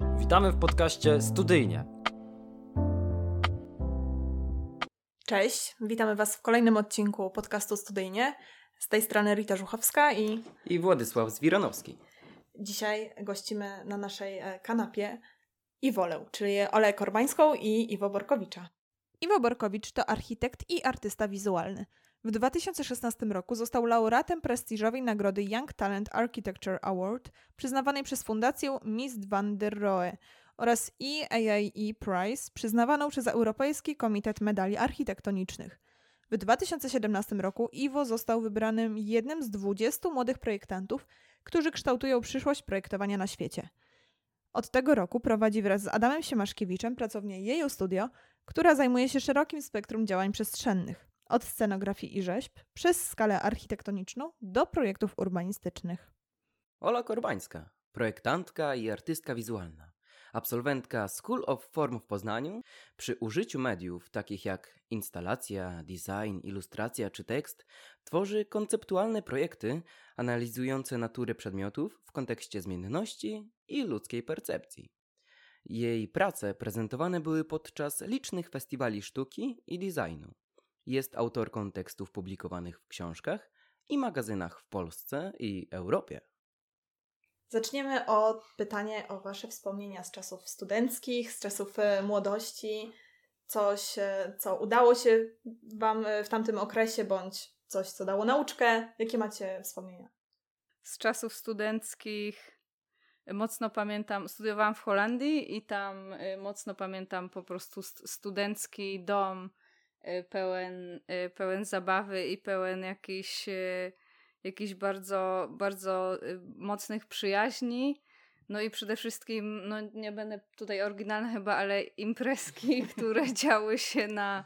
Witamy w podcaście Studyjnie. Cześć, witamy Was w kolejnym odcinku podcastu Studyjnie. Z tej strony Rita Żuchowska i... I Władysław Zwiranowski. Dzisiaj gościmy na naszej e, kanapie Iwolę, czyli Olę Korbańską i Iwo Borkowicza. Iwo Borkowicz to architekt i artysta wizualny. W 2016 roku został laureatem prestiżowej nagrody Young Talent Architecture Award przyznawanej przez Fundację Miss van der Rohe oraz EAIE Prize przyznawaną przez Europejski Komitet Medali Architektonicznych. W 2017 roku Iwo został wybranym jednym z 20 młodych projektantów, którzy kształtują przyszłość projektowania na świecie. Od tego roku prowadzi wraz z Adamem Siemaszkiewiczem pracownię Jeju Studio, która zajmuje się szerokim spektrum działań przestrzennych od scenografii i rzeźb, przez skalę architektoniczną do projektów urbanistycznych. Ola Korbańska, projektantka i artystka wizualna, absolwentka School of Form w Poznaniu, przy użyciu mediów takich jak instalacja, design, ilustracja czy tekst, tworzy konceptualne projekty analizujące naturę przedmiotów w kontekście zmienności i ludzkiej percepcji. Jej prace prezentowane były podczas licznych festiwali sztuki i designu. Jest autorką tekstów publikowanych w książkach i magazynach w Polsce i Europie. Zaczniemy od pytania o Wasze wspomnienia z czasów studenckich, z czasów e, młodości. Coś, e, co udało się Wam e, w tamtym okresie, bądź coś, co dało nauczkę. Jakie macie wspomnienia? Z czasów studenckich mocno pamiętam, studiowałam w Holandii i tam mocno pamiętam po prostu studencki dom pełen, y, pełen zabawy i pełen jakichś, y, jakichś bardzo, bardzo mocnych przyjaźni. No i przede wszystkim, no nie będę tutaj oryginalna chyba, ale imprezki, które działy się na,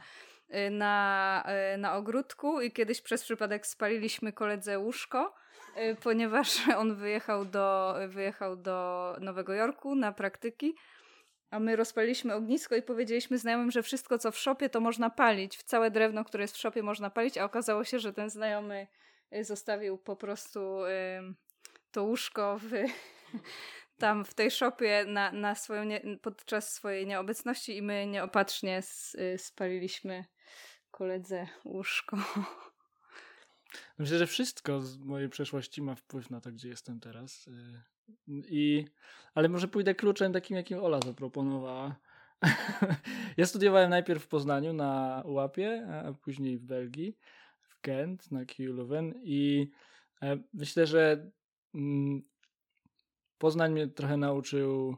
na, na ogródku i kiedyś przez przypadek spaliliśmy koledze łóżko, ponieważ on wyjechał do, wyjechał do Nowego Jorku na praktyki a my rozpaliliśmy ognisko i powiedzieliśmy znajomym, że wszystko co w szopie to można palić. W całe drewno, które jest w szopie można palić, a okazało się, że ten znajomy y, zostawił po prostu y, to łóżko w, tam w tej szopie na, na swoją nie, podczas swojej nieobecności i my nieopatrznie y, spaliliśmy koledze łóżko. Myślę, że wszystko z mojej przeszłości ma wpływ na to, gdzie jestem teraz. I, ale może pójdę kluczem takim, jakim Ola zaproponowała. ja studiowałem najpierw w Poznaniu na Łapie, a później w Belgii, w Kent, na KU Leuven i e, myślę, że mm, Poznań mnie trochę nauczył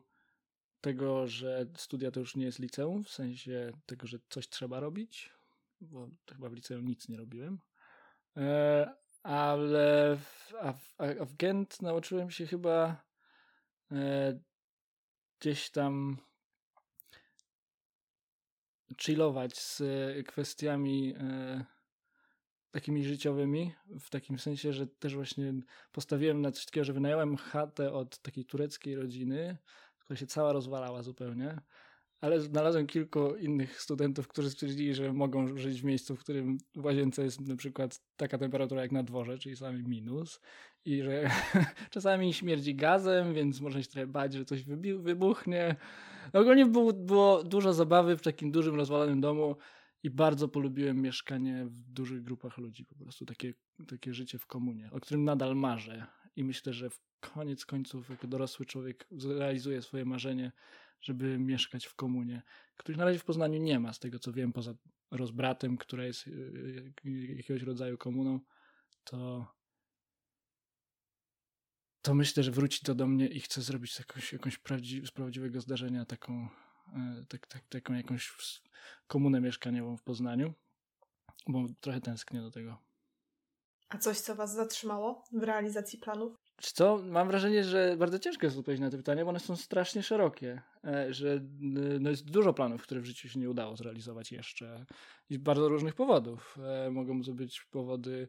tego, że studia to już nie jest liceum, w sensie tego, że coś trzeba robić, bo chyba w liceum nic nie robiłem. Ale w, a, w, a w Gent nauczyłem się chyba e, gdzieś tam chillować z kwestiami e, takimi życiowymi, w takim sensie, że też właśnie postawiłem na coś takiego, że wynająłem chatę od takiej tureckiej rodziny, która się cała rozwalała zupełnie ale znalazłem kilku innych studentów, którzy stwierdzili, że mogą żyć w miejscu, w którym w łazience jest na przykład taka temperatura jak na dworze, czyli sami minus i że czasami śmierdzi gazem, więc można się trochę bać, że coś wybuchnie. No ogólnie było, było dużo zabawy w takim dużym, rozwalonym domu i bardzo polubiłem mieszkanie w dużych grupach ludzi, po prostu takie, takie życie w komunie, o którym nadal marzę i myślę, że w koniec końców jako dorosły człowiek zrealizuje swoje marzenie żeby mieszkać w komunie, których na razie w Poznaniu nie ma, z tego co wiem, poza rozbratem, która jest y, y, jakiegoś rodzaju komuną, to to myślę, że wróci to do mnie i chcę zrobić jakąś, jakąś z prawdziwego zdarzenia taką, e, tak, tak, taką jakąś komunę mieszkaniową w Poznaniu, bo trochę tęsknię do tego. A coś, co Was zatrzymało w realizacji planów? Co? Mam wrażenie, że bardzo ciężko jest odpowiedzieć na te pytania, bo one są strasznie szerokie. E, że no jest dużo planów, które w życiu się nie udało zrealizować jeszcze. I z bardzo różnych powodów. E, mogą to być powody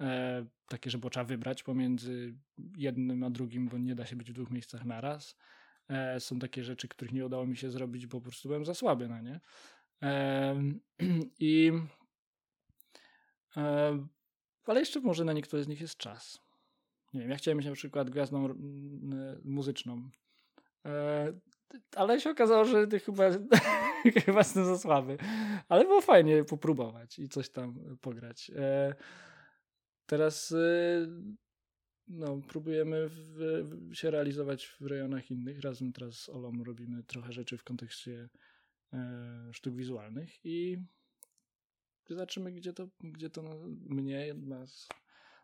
e, takie, że trzeba wybrać pomiędzy jednym a drugim, bo nie da się być w dwóch miejscach naraz. Są takie rzeczy, których nie udało mi się zrobić, bo po prostu byłem za słaby na nie. I ale jeszcze może na niektóre z nich jest czas. Nie wiem, ja chciałem mieć na przykład gwiazdą muzyczną. E, ale się okazało, że chyba, chyba jestem za słaby. Ale było fajnie popróbować i coś tam pograć. E, teraz e, no, próbujemy w, w, się realizować w rejonach innych. Razem teraz z Olą robimy trochę rzeczy w kontekście sztuk wizualnych i zobaczymy, gdzie to, gdzie to mnie nas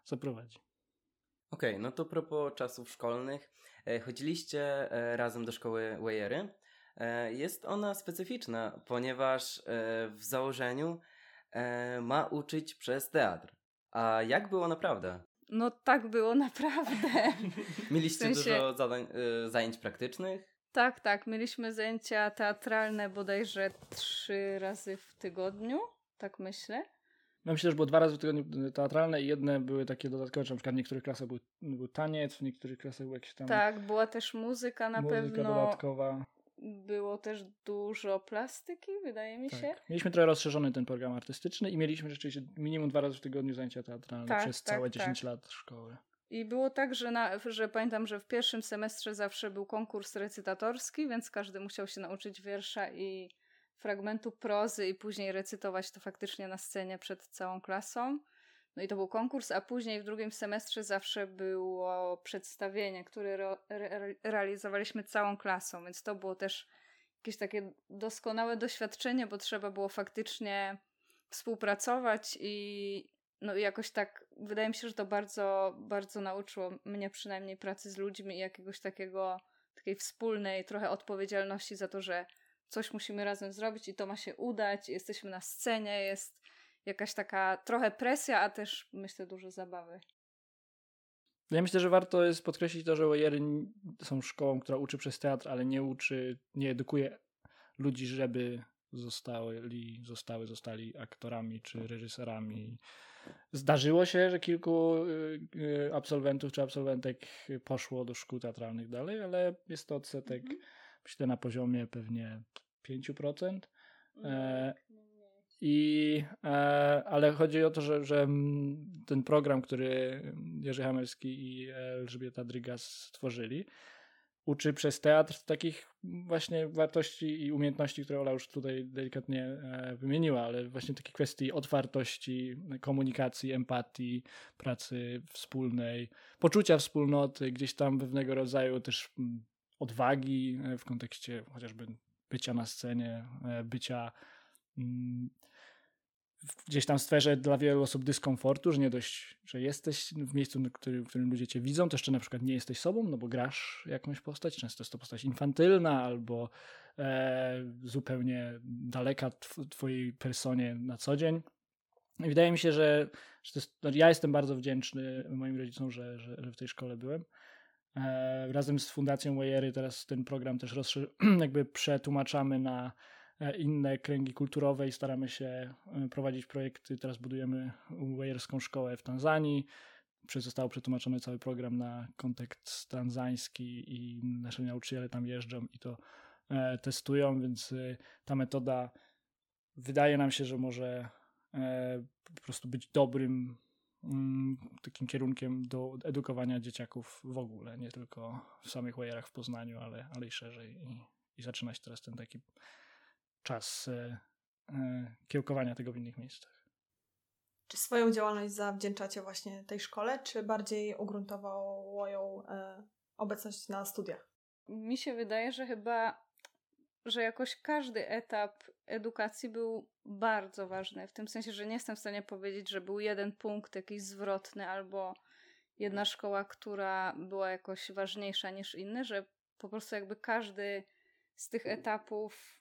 zaprowadzi. Okej, okay, no to propos czasów szkolnych. E, chodziliście e, razem do szkoły Weyery. E, jest ona specyficzna, ponieważ w założeniu ma uczyć przez teatr. A jak było naprawdę? No tak było naprawdę. Mieliście w sensie... dużo zadań, zajęć praktycznych? Tak, tak. Mieliśmy zajęcia teatralne bodajże trzy razy w tygodniu, tak myślę. Ja myślę, że było dwa razy w tygodniu teatralne i jedne były takie dodatkowe, że na przykład w niektórych klasach był, był taniec, w niektórych klasach był jakiś tam... Tak, była też muzyka na muzyka pewno. dodatkowa. Było też dużo plastyki, wydaje mi tak. się. Mieliśmy trochę rozszerzony ten program artystyczny i mieliśmy rzeczywiście minimum dwa razy w tygodniu zajęcia teatralne tak, przez tak, całe 10 tak. lat szkoły. I było tak, że, na, że pamiętam, że w pierwszym semestrze zawsze był konkurs recytatorski, więc każdy musiał się nauczyć wiersza i fragmentu prozy i później recytować to faktycznie na scenie przed całą klasą. No i to był konkurs, a później w drugim semestrze zawsze było przedstawienie, które re re realizowaliśmy całą klasą, więc to było też jakieś takie doskonałe doświadczenie, bo trzeba było faktycznie współpracować i no i jakoś tak, wydaje mi się, że to bardzo, bardzo nauczyło mnie przynajmniej pracy z ludźmi i jakiegoś takiego, takiej wspólnej trochę odpowiedzialności za to, że coś musimy razem zrobić i to ma się udać, jesteśmy na scenie, jest jakaś taka trochę presja, a też myślę dużo zabawy. Ja myślę, że warto jest podkreślić to, że Wayery są szkołą, która uczy przez teatr, ale nie uczy, nie edukuje ludzi, żeby zostali, zostały, zostali aktorami czy reżyserami. Zdarzyło się, że kilku y, y, absolwentów czy absolwentek poszło do szkół teatralnych dalej, ale jest to odsetek mm -hmm myślę na poziomie pewnie 5%. No, e, tak, no i, e, ale chodzi o to, że, że ten program, który Jerzy Hamelski i Elżbieta Drygas stworzyli, uczy przez teatr takich właśnie wartości i umiejętności, które Ola już tutaj delikatnie e, wymieniła, ale właśnie takich kwestii otwartości, komunikacji, empatii, pracy wspólnej, poczucia wspólnoty, gdzieś tam pewnego rodzaju też odwagi e, w kontekście chociażby bycia na scenie, e, bycia mm, gdzieś tam w sferze dla wielu osób dyskomfortu, że nie dość, że jesteś w miejscu, w którym, ludzie cię widzą, to jeszcze na przykład nie jesteś sobą, no bo grasz jakąś postać, często jest to postać infantylna albo e, zupełnie daleka twojej personie na co dzień. I wydaje mi się, że, że jest, no ja jestem bardzo wdzięczny moim rodzicom, że, że, że w tej szkole byłem. E, razem z Fundacją Wayery teraz ten program też jakby przetłumaczamy na e, inne kręgi kulturowe i staramy się e, prowadzić projekty. Teraz budujemy Wayerską szkołę w Tanzanii. Został przetłumaczony cały program na kontekst tanzański i nasi nauczyciele tam jeżdżą i to testują, więc ta metoda wydaje nam się, że może po prostu być dobrym takim kierunkiem do edukowania dzieciaków w ogóle, nie tylko w samych Wajerach w Poznaniu, ale, ale i szerzej. I, I zaczyna się teraz ten taki czas e, e, kiełkowania tego w innych miejscach. Czy swoją działalność zawdzięczacie właśnie tej szkole, czy bardziej ugruntowało ją e, obecność na studiach? Mi się wydaje, że chyba że jakoś każdy etap edukacji był bardzo ważny. W tym sensie, że nie jestem w stanie powiedzieć, że był jeden punkt jakiś zwrotny albo jedna szkoła, która była jakoś ważniejsza niż inne, że po prostu jakby każdy z tych etapów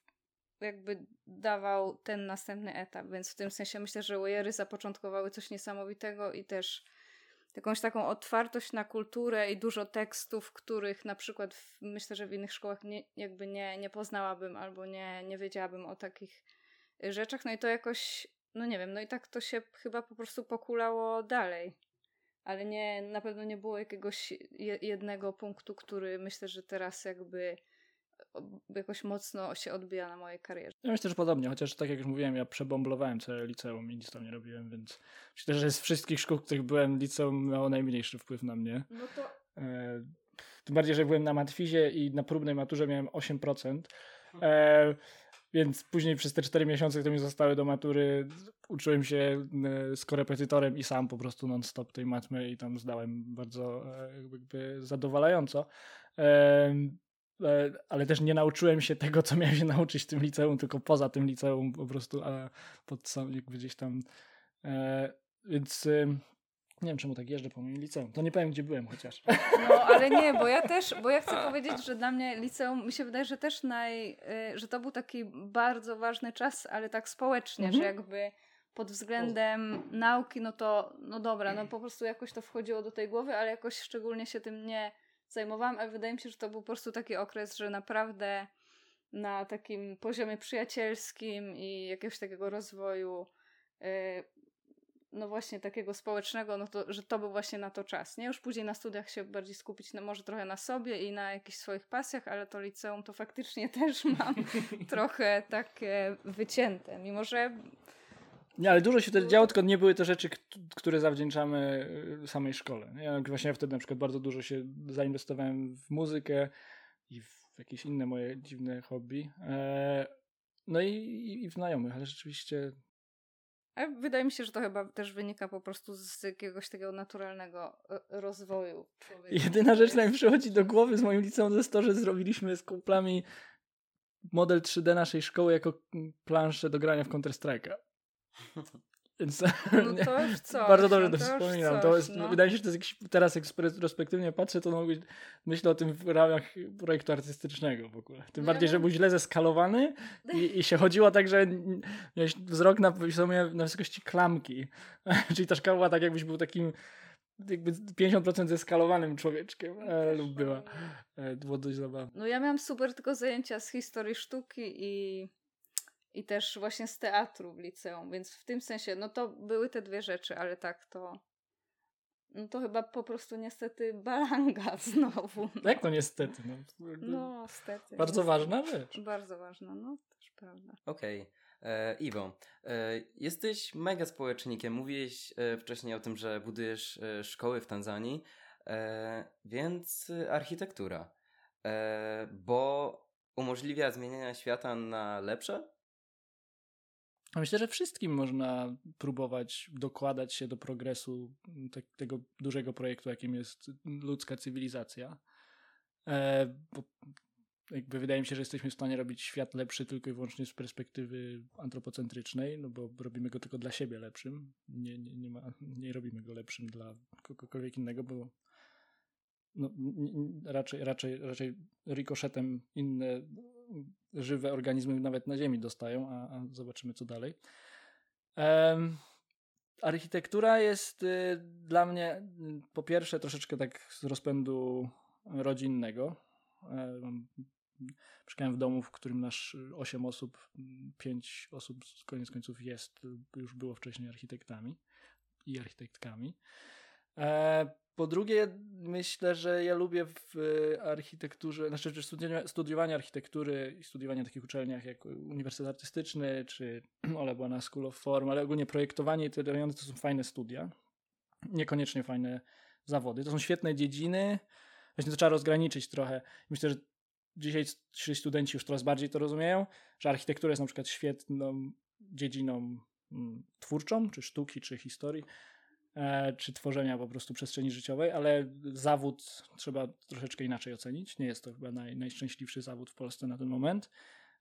jakby dawał ten następny etap, więc w tym sensie myślę, że Wayery zapoczątkowały coś niesamowitego i też jakąś taką otwartość na kulturę i dużo tekstów, których na przykład w, myślę, że w innych szkołach nie, jakby nie, nie poznałabym albo nie, nie wiedziałabym o takich y, rzeczach. No i to jakoś, no nie wiem, no i tak to się chyba po prostu pokulało dalej. Ale nie, na pewno nie było jakiegoś jednego punktu, który myślę, że teraz jakby jakoś mocno się odbija na mojej karierze. Ja myślę, że podobnie, chociaż tak jak już mówiłem, ja przebomblowałem całe liceum i nic tam nie robiłem, więc myślę, że z wszystkich szkół, w których byłem, liceum miało najmniejszy wpływ na mnie. No to... E, Tym bardziej, że byłem na matwizie i na próbnej maturze miałem 8%. E, więc później przez te 4 miesiące, które mi zostały do matury, uczyłem się e, z korepetytorem i sam po prostu non-stop tej matmy i tam zdałem bardzo e, jakby zadowalająco. E, ale też nie nauczyłem się tego, co miałem się nauczyć w tym liceum, tylko poza tym liceum po prostu, a pod sam, jakby gdzieś tam. Więc nie wiem, czemu tak jeżdżę po moim liceum. To nie powiem, gdzie byłem chociaż. No, ale nie, bo ja też, bo ja chcę powiedzieć, że dla mnie liceum, mi się wydaje, że też naj, y, że to był taki bardzo ważny czas, ale tak społecznie, mhm. że jakby pod względem nauki, no to, no dobra, no po prostu jakoś to wchodziło do tej głowy, ale jakoś szczególnie się tym nie zajmowałam, a wydaje mi się, że to był po prostu taki okres, że naprawdę na takim poziomie przyjacielskim i jakiegoś takiego rozwoju y, no właśnie takiego społecznego, no to, że to był właśnie na to czas, nie? Już później na studiach się bardziej skupić no, może trochę na sobie i na jakichś swoich pasjach, ale to liceum to faktycznie też mam trochę takie wycięte, mimo że nie, ale dużo się wtedy działo, tylko nie były to rzeczy, które zawdzięczamy y, samej szkole. Ja właśnie wtedy na przykład bardzo dużo się zainwestowałem w muzykę i w jakieś inne moje dziwne hobby. E, no i, i w znajomych, ale rzeczywiście a wydaje mi się, że to chyba też wynika po prostu z jakiegoś takiego naturalnego e, rozwoju człowieka. Jedyna rzecz, która mi przychodzi do głowy z moim liceum, to jest to, że zrobiliśmy z kumplami model 3D naszej szkoły jako planszę do grania w Counter-Strike'a. Więc, no to już coś. Bardzo dobrze no to, to wspominam. To jest, no. Wydaje mi się, że to jest jakiś, teraz jak retrospektywnie patrzę, to mogę myślę o tym w ramach projektu artystycznego w ogóle. Tym no bardziej, że był źle zeskalowany i, i się chodziło tak, że miałeś wzrok na, na wysokości klamki. Czyli ta szkoła była tak, jakbyś był takim jakby 50% zeskalowanym człowieczkiem e, lub była. E, było dość zabawne. No ja miałam super tylko zajęcia z historii sztuki i i też właśnie z teatru w liceum, więc w tym sensie, no to były te dwie rzeczy, ale tak to no to chyba po prostu niestety balanga znowu. No. Jak to niestety? No, no niestety. Bardzo niestety. ważna rzecz. Bardzo ważna, no też prawda. Okej. Okay. E, Iwo, e, jesteś mega społecznikiem. Mówiłeś e, wcześniej o tym, że budujesz e, szkoły w Tanzanii, e, więc architektura. E, bo umożliwia zmienianie świata na lepsze? Myślę, że wszystkim można próbować dokładać się do progresu te, tego dużego projektu, jakim jest ludzka cywilizacja. E, bo jakby wydaje mi się, że jesteśmy w stanie robić świat lepszy tylko i wyłącznie z perspektywy antropocentrycznej, no bo robimy go tylko dla siebie lepszym. Nie, nie, nie, ma, nie robimy go lepszym dla kogokolwiek innego, bo no, raczej, raczej, raczej rikoszetem inne żywe organizmy nawet na Ziemi dostają, a, a zobaczymy co dalej. Um, architektura jest y, dla mnie y, po pierwsze troszeczkę tak z rozpędu rodzinnego. E, mieszkałem w domu, w którym nasz 8 osób, 5 osób koniec końców jest, już było wcześniej architektami i architektkami. E, po drugie, myślę, że ja lubię w architekturze, znaczy studiowanie architektury i studiowanie na takich uczelniach jak Uniwersytet Artystyczny, czy Ola była na School of Form, ale ogólnie projektowanie i te rejony to są fajne studia. Niekoniecznie fajne zawody. To są świetne dziedziny. Właśnie to trzeba rozgraniczyć trochę. Myślę, że dzisiejsi studenci już coraz bardziej to rozumieją, że architektura jest na przykład świetną dziedziną mm, twórczą, czy sztuki, czy historii, E, czy tworzenia po prostu przestrzeni życiowej, ale zawód trzeba troszeczkę inaczej ocenić. Nie jest to chyba naj, najszczęśliwszy zawód w Polsce na ten moment,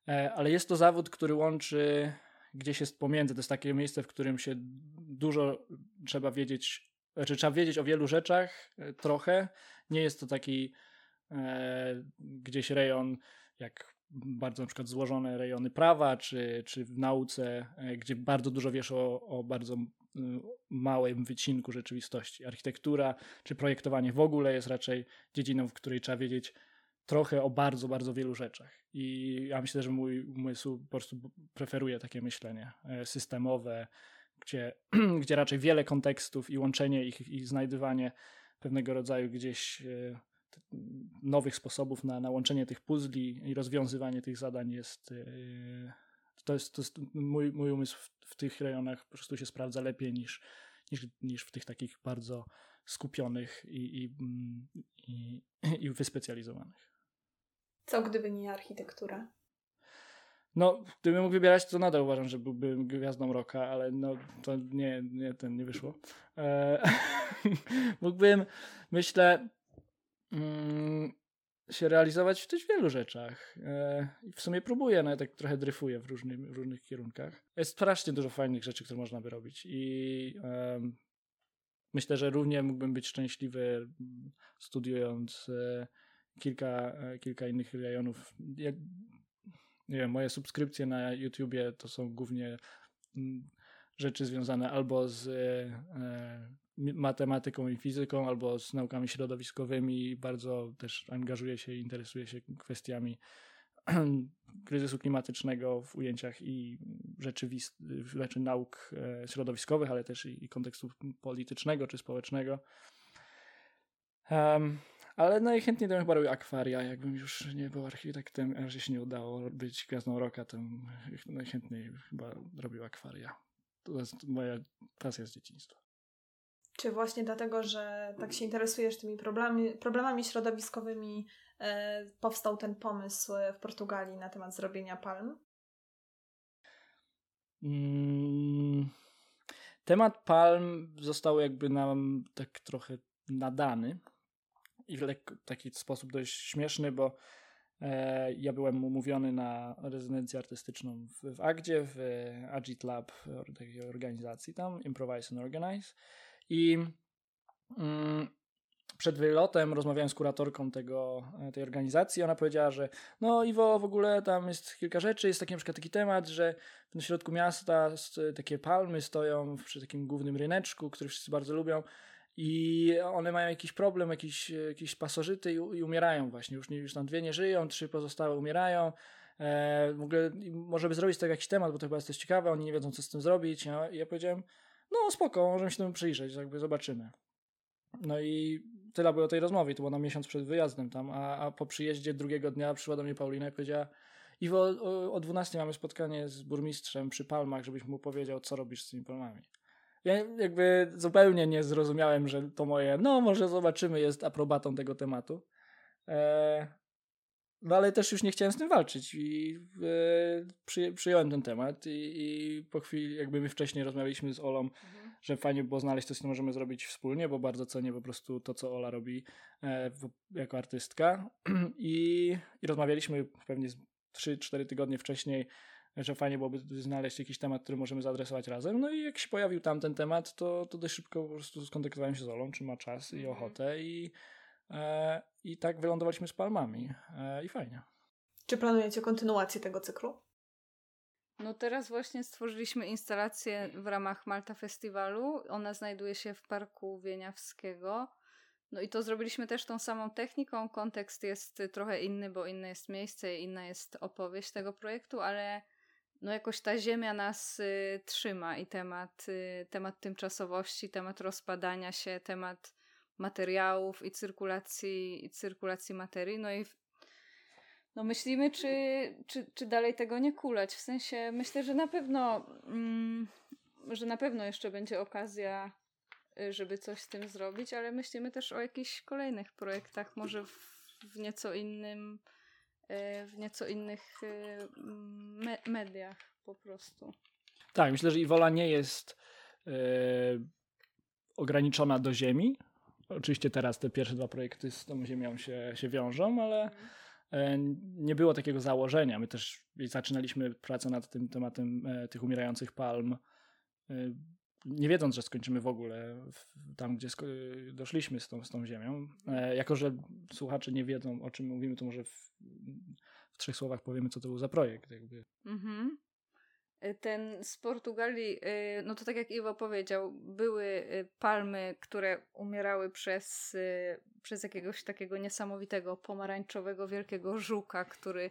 e, ale jest to zawód, który łączy gdzieś jest pomiędzy. To jest takie miejsce, w którym się dużo trzeba wiedzieć, znaczy trzeba wiedzieć o wielu rzeczach e, trochę. Nie jest to taki e, gdzieś rejon jak bardzo na przykład złożone rejony prawa, czy, czy w nauce, gdzie bardzo dużo wiesz o, o bardzo małym wycinku rzeczywistości. Architektura czy projektowanie w ogóle jest raczej dziedziną, w której trzeba wiedzieć trochę o bardzo, bardzo wielu rzeczach. I ja myślę, że mój umysł po prostu preferuje takie myślenie e, systemowe, gdzie, gdzie raczej wiele kontekstów i łączenie ich i znajdywanie pewnego rodzaju gdzieś e, nowych sposobów na, na łączenie tych puzli i rozwiązywanie tych zadań jest e, to jest, to jest mój, mój umysł w, w, tych rejonach po prostu się sprawdza lepiej niż, niż, niż w tych takich bardzo skupionych i, i, i, i wyspecjalizowanych. Co gdyby nie architektura? No, gdybym mógł wybierać, to nadal uważam, że byłbym gwiazdą roka, ale no, to nie, nie, ten nie wyszło. E, mógłbym, myślę, mm, się realizować w dość wielu rzeczach. E, I w sumie próbuję, no ja tak trochę dryfuję w, różnym, w różnych kierunkach. Jest strasznie dużo fajnych rzeczy, które można by robić i um, myślę, że równie mógłbym być szczęśliwy studiując e, kilka, e, kilka innych rejonów. Nie wiem, moje subskrypcje na YouTubie to są głównie mm, rzeczy związane albo z matematyką i fizyką, albo z naukami środowiskowymi. Bardzo też angażuję się i interesuję się kwestiami kryzysu klimatycznego w ujęciach i rzeczywistych, rzeczy nauk e, środowiskowych, ale też i, kontekstu politycznego czy społecznego. Um, ale najchętniej bym chyba robił akwaria. Jakbym już nie był architektem, a że się nie udało być gwiazdą roka, to najchętniej chyba robił akwaria. To jest moja pasja z dzieciństwa. Czy właśnie dlatego, że tak się interesujesz tymi problemami, problemami środowiskowymi, e, powstał ten pomysł w Portugalii na temat zrobienia palm? Mm, temat palm został jakby nam tak trochę nadany i w taki sposób dość śmieszny, bo e, ja byłem umówiony na rezydencję artystyczną w, w Agdzie, w Agit Lab, takiej organizacji tam, Improvise and Organize. I mm, przed wylotem rozmawiałem z kuratorką tego, e, tej organizacji. Ona powiedziała, że no Iwo, w ogóle tam jest kilka rzeczy. Jest taki na przykład taki temat, że w środku miasta takie palmy stoją przy takim głównym ryneczku, który wszyscy bardzo lubią i one mają jakiś problem, jakieś, jakieś pasożyty i, i umierają właśnie. Już, już tam dwie nie żyją, trzy pozostałe umierają. E, w ogóle może by zrobić z tego jakiś temat, bo to chyba jest coś ciekawe, oni nie wiedzą, co z tym zrobić. Ja, ja powiedziałem, no spoko, możemy się temu przyjrzeć, jakby zobaczymy. No i tyle było tej rozmowy, to było na miesiąc przed wyjazdem tam, a, a po przyjeździe drugiego dnia przyszła do mnie Paulina i powiedziała Iwo, o, o 12 mamy spotkanie z burmistrzem przy Palmach, żebyś mu powiedział, co robisz z tymi palmami. Ja jakby zupełnie nie zrozumiałem, że to moje, no może zobaczymy, jest aprobatą tego tematu. E, no ale też już nie chciałem z tym walczyć i e, przy, przyjąłem ten temat i, i, po chwili, jakby my wcześniej rozmawialiśmy z Olą, mhm. że fajnie było znaleźć coś, co możemy zrobić wspólnie, bo bardzo cenię po prostu to, co Ola robi e, w, jako artystka I, i rozmawialiśmy pewnie 3-4 tygodnie wcześniej, że fajnie byłoby znaleźć jakiś temat, który możemy zaadresować razem. No i jak się pojawił tam ten temat, to, to dość szybko po prostu skontaktowałem się z Olą, czy ma czas i mhm. ochotę i I tak wylądowaliśmy z palmami. E, I fajnie. Czy planujecie kontynuację tego cyklu? No teraz właśnie stworzyliśmy instalację w ramach Malta Festiwalu. Ona znajduje się w Parku Wieniawskiego. No i to zrobiliśmy też tą samą techniką. Kontekst jest trochę inny, bo inne jest miejsce, inna jest opowieść tego projektu, ale no jakoś ta ziemia nas y, trzyma i temat, y, temat tymczasowości, temat rozpadania się, temat materiałów i cyrkulacji, i cyrkulacji materii. No i no myślimy, czy, czy, czy dalej tego nie kulać. W sensie myślę, że na pewno, mm, że na pewno jeszcze będzie okazja, y, żeby coś z tym zrobić, ale myślimy też o jakichś kolejnych projektach, może w, w nieco innym, y, w nieco innych y, me mediach po prostu. Tak, myślę, że Iwola nie jest ograniczona do ziemi, Oczywiście teraz te pierwsze dwa projekty z tą ziemią się, się wiążą, ale e, nie było takiego założenia. My też zaczynaliśmy pracę nad tym tematem e, tych umierających palm, e, nie wiedząc, że skończymy w ogóle tam, gdzie doszliśmy z tą, z tą ziemią. Jako, że słuchacze nie wiedzą, o czym mówimy, to może w, w trzech słowach powiemy, co to był za projekt. Jakby. Mhm. Y, ten z Portugalii, y, no to tak jak Iwo powiedział, były y, palmy, które umierały przez, przez jakiegoś takiego niesamowitego pomarańczowego wielkiego żuka, który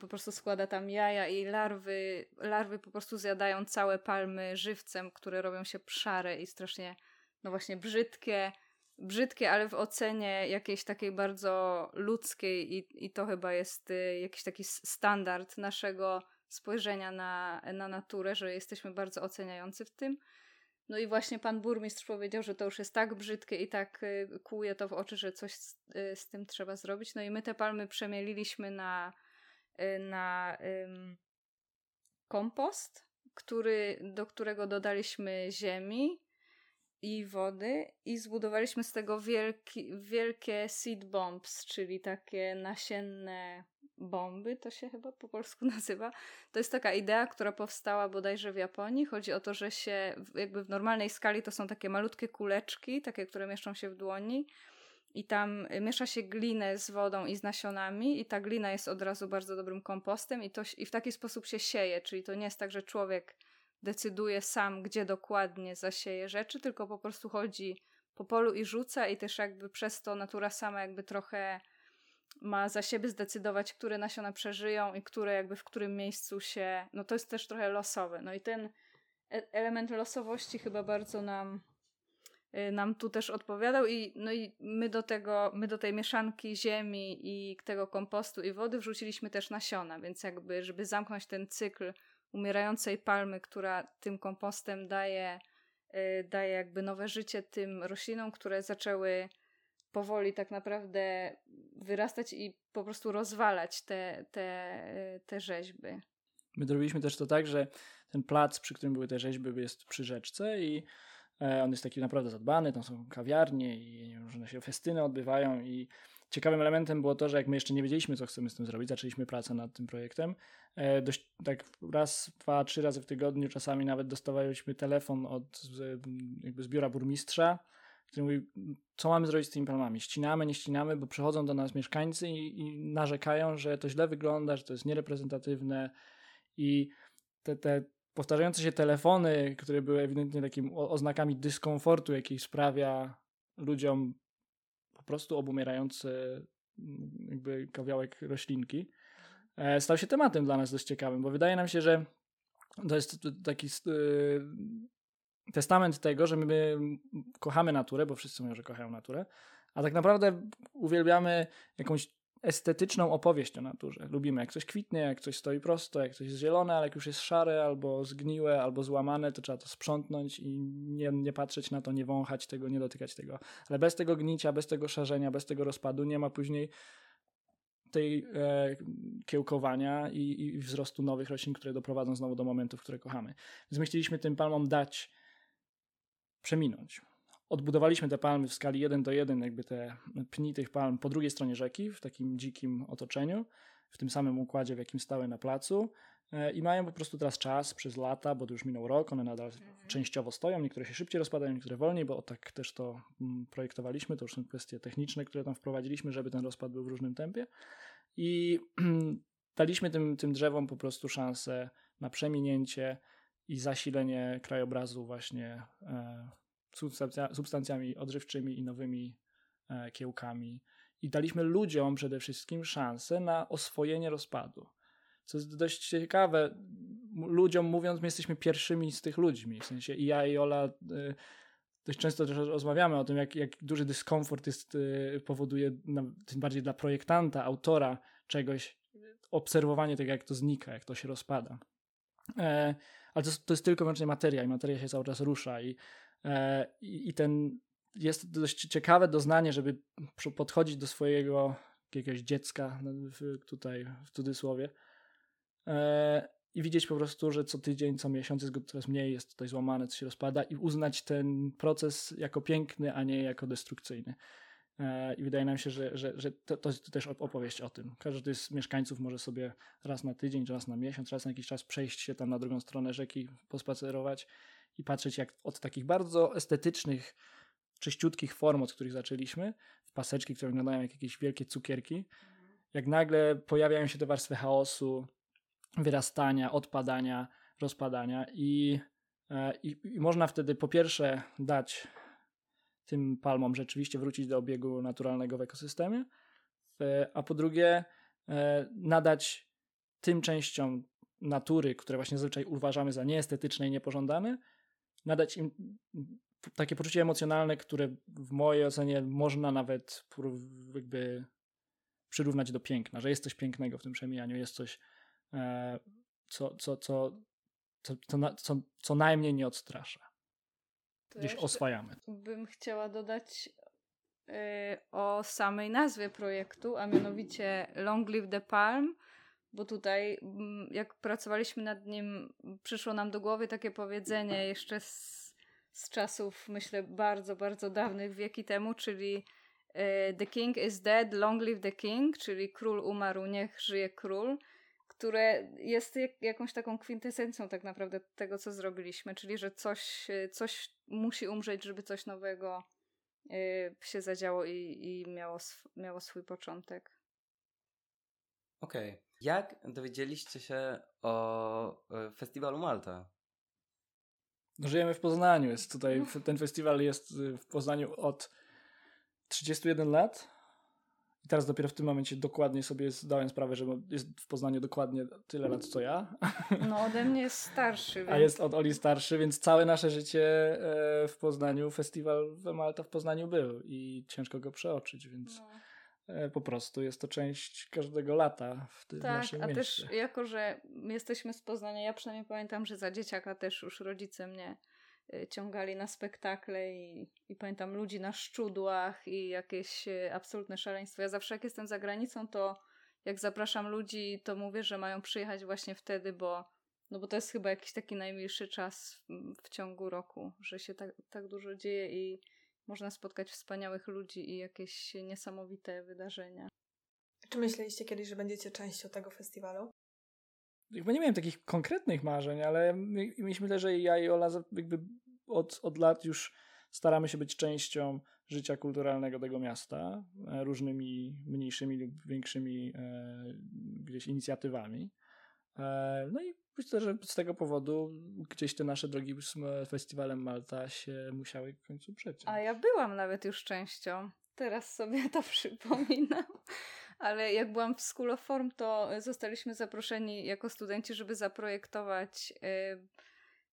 po prostu składa tam jaja i larwy, larwy po prostu zjadają całe palmy żywcem, które robią się szare i strasznie, no właśnie brzydkie, brzydkie, ale w ocenie jakiejś takiej bardzo ludzkiej i, i to chyba jest jakiś taki standard naszego spojrzenia na, na naturę, że jesteśmy bardzo oceniający w tym. No i właśnie pan burmistrz powiedział, że to już jest tak brzydkie i tak y, kłuje to w oczy, że coś z, y, z tym trzeba zrobić. No i my te palmy przemieliliśmy na, y, na ym, kompost, który, do którego dodaliśmy ziemi i wody i zbudowaliśmy z tego wielki, wielkie seed bombs, czyli takie nasienne bomby, to się chyba po polsku nazywa. To jest taka idea, która powstała bodajże w Japonii. Chodzi o to, że się jakby w normalnej skali to są takie malutkie kuleczki, takie, które mieszczą się w dłoni i tam miesza się glinę z wodą i z nasionami i ta glina jest od razu bardzo dobrym kompostem i, to, i w taki sposób się sieje, czyli to nie jest tak, że człowiek decyduje sam, gdzie dokładnie zasieje rzeczy, tylko po prostu chodzi po polu i rzuca i też jakby przez to natura sama jakby trochę ma za siebie zdecydować, które nasiona przeżyją i które jakby w którym miejscu się, no to jest też trochę losowe. No i ten e, element losowości chyba bardzo nam y, nam tu też odpowiadał i no i my do tego, my do tej mieszanki ziemi i tego kompostu i wody wrzuciliśmy też nasiona, więc jakby żeby zamknąć ten cykl umierającej palmy, która tym kompostem daje, y, daje jakby nowe życie tym roślinom, które zaczęły powoli tak naprawdę wyrastać i po prostu rozwalać te, te, te rzeźby. My zrobiliśmy też to tak, że ten plac, przy którym były te rzeźby, jest przy rzeczce i e, on jest taki naprawdę zadbany, tam są kawiarnie i różne się festyny odbywają i ciekawym elementem było to, że jak my jeszcze nie wiedzieliśmy, co chcemy z tym zrobić, zaczęliśmy pracę nad tym projektem. E, dość tak raz, dwa, trzy razy w tygodniu, czasami nawet dostawaliśmy telefon od jakby z biura burmistrza, który mówi, co mamy zrobić z tymi palmami? Ścinamy, nie ścinamy, bo przychodzą do nas mieszkańcy i, i narzekają, że to źle wygląda, że to jest niereprezentatywne i te, te powtarzające się telefony, które były ewidentnie takimi oznakami dyskomfortu, jaki sprawia ludziom prostu obumierający mm, jakby kawałek roślinki, e, stał się tematem dla nas dość ciekawym, bo wydaje nam się, że to jest taki testament tego, że my kochamy naturę, bo wszyscy mówią, że kochają naturę, a tak naprawdę uwielbiamy jakąś estetyczną opowieść o naturze. Lubimy, jak coś kwitnie, jak coś stoi prosto, jak coś jest zielone, ale jak już jest szare, albo zgniłe, albo złamane, to trzeba to sprzątnąć i nie, nie patrzeć na to, nie wąchać tego, nie dotykać tego. Ale bez tego gnicia, bez tego szarzenia, bez tego rozpadu nie ma później tej e, kiełkowania i, i wzrostu nowych roślin, które doprowadzą znowu do momentów, które kochamy. Więc my chcieliśmy tym palmom dać przeminąć. Odbudowaliśmy te palmy w skali 1 do 1, jakby te pni tych palm po drugiej stronie rzeki, w takim dzikim otoczeniu, w tym samym układzie, w jakim stały na placu. E, I mają po prostu teraz czas przez lata, bo to już minął rok, one nadal mhm. częściowo stoją, niektóre się szybciej rozpadają, niektóre wolniej, bo tak też to mm, projektowaliśmy. To już są kwestie techniczne, które tam wprowadziliśmy, żeby ten rozpad był w różnym tempie. I daliśmy tym, tym drzewom po prostu szansę na przeminięcie, i zasilenie krajobrazu właśnie e, substancjami odżywczymi i nowymi e, kiełkami. I daliśmy ludziom przede wszystkim szansę na oswojenie rozpadu. Co jest dość ciekawe, ludziom mówiąc, my jesteśmy pierwszymi z tych ludźmi. W sensie i ja i Ola e, dość często też rozmawiamy o tym, jak, jak duży dyskomfort jest, powoduje, tym bardziej dla projektanta, autora czegoś, obserwowanie tego, jak to znika, jak to się rozpada ale to, to jest tylko wyłącznie materia i materia się cały czas rusza i, e, i, ten jest dość ciekawe doznanie, żeby podchodzić do swojego jakiegoś dziecka, no, tutaj w cudzysłowie, e, i widzieć po prostu, że co tydzień, co miesiąc jest go coraz mniej, jest tutaj złamane, co się rozpada i uznać ten proces jako piękny, a nie jako destrukcyjny. E, I wydaje nam się, że, że, że to, to jest też opowieść o tym. Każdy z mieszkańców może sobie raz na tydzień, raz na miesiąc, raz na jakiś czas przejść się tam na drugą stronę rzeki, pospacerować i patrzeć, jak od takich bardzo estetycznych, czyściutkich form, od których zaczęliśmy, w paseczki, które wyglądają jak jakieś wielkie cukierki, jak nagle pojawiają się te warstwy chaosu, wyrastania, odpadania, rozpadania i, e, i, i można wtedy po pierwsze dać tym palmom rzeczywiście wrócić do obiegu naturalnego w ekosystemie, a po drugie e, nadać tym częściom natury, które właśnie zazwyczaj uważamy za nieestetyczne i niepożądane, nadać im takie poczucie emocjonalne, które w mojej ocenie można nawet jakby przyrównać do piękna, że jest coś pięknego w tym przemijaniu, jest coś, e, co, co, co, co, co, najmniej nie odstrasza. gdzieś oswajamy. Bym chciała dodać yy, o samej nazwie projektu, a mianowicie Long Live the Palm, bo tutaj mm, jak pracowaliśmy nad nim, przyszło nam do głowy takie powiedzenie jeszcze z, z czasów, myślę, bardzo, bardzo dawnych, wieki temu, czyli e, The King is dead, long live the king, czyli król umarł, niech żyje król, które jest jak, jakąś taką kwintesencją tak naprawdę tego, co zrobiliśmy, czyli że coś, e, coś musi umrzeć, żeby coś nowego e, się zadziało i, i miało, sw miało swój początek. Okej. Okay. Jak dowiedzieliście się o e, festiwalu Malta? No, żyjemy w Poznaniu. Jest tutaj, ten festiwal jest y, w Poznaniu od 31 lat. I teraz dopiero w tym momencie dokładnie sobie zdałem sprawę, że jest w Poznaniu dokładnie tyle lat co ja. No ode mnie jest starszy. Więc... A jest od Oli starszy, więc całe nasze życie e, w Poznaniu, festiwal Malta w Poznaniu był i ciężko go przeoczyć, więc... No. E, po prostu jest to część każdego lata w tym tak, naszym a mieście. też jako, że jesteśmy z Poznania, ja przynajmniej pamiętam, że za dzieciaka też już rodzice mnie e, ciągali na spektakle i, i pamiętam ludzi na szczudłach i jakieś e, absolutne szaleństwo. Ja zawsze jak jestem za granicą, to jak zapraszam ludzi, to mówię, że mają przyjechać właśnie wtedy, bo, no bo to jest chyba jakiś taki najmilszy czas w, w ciągu roku, że się tak, tak dużo dzieje i można spotkać wspaniałych ludzi i jakieś niesamowite wydarzenia. Czy myśleliście kiedyś, że będziecie częścią tego festiwalu? Jakby nie miałem takich konkretnych marzeń, ale myślę, że ja i Ola jakby od, od lat już staramy się być częścią życia kulturalnego tego miasta, e, różnymi mniejszymi lub większymi e, gdzieś inicjatywami. E, no i myślę, że z tego powodu gdzieś te nasze drogi z festiwalem Malta się musiały w końcu przeciąć. A ja byłam nawet już częścią. Teraz sobie to przypominam. Ale jak byłam w School of Form, to zostaliśmy zaproszeni jako studenci, żeby zaprojektować y,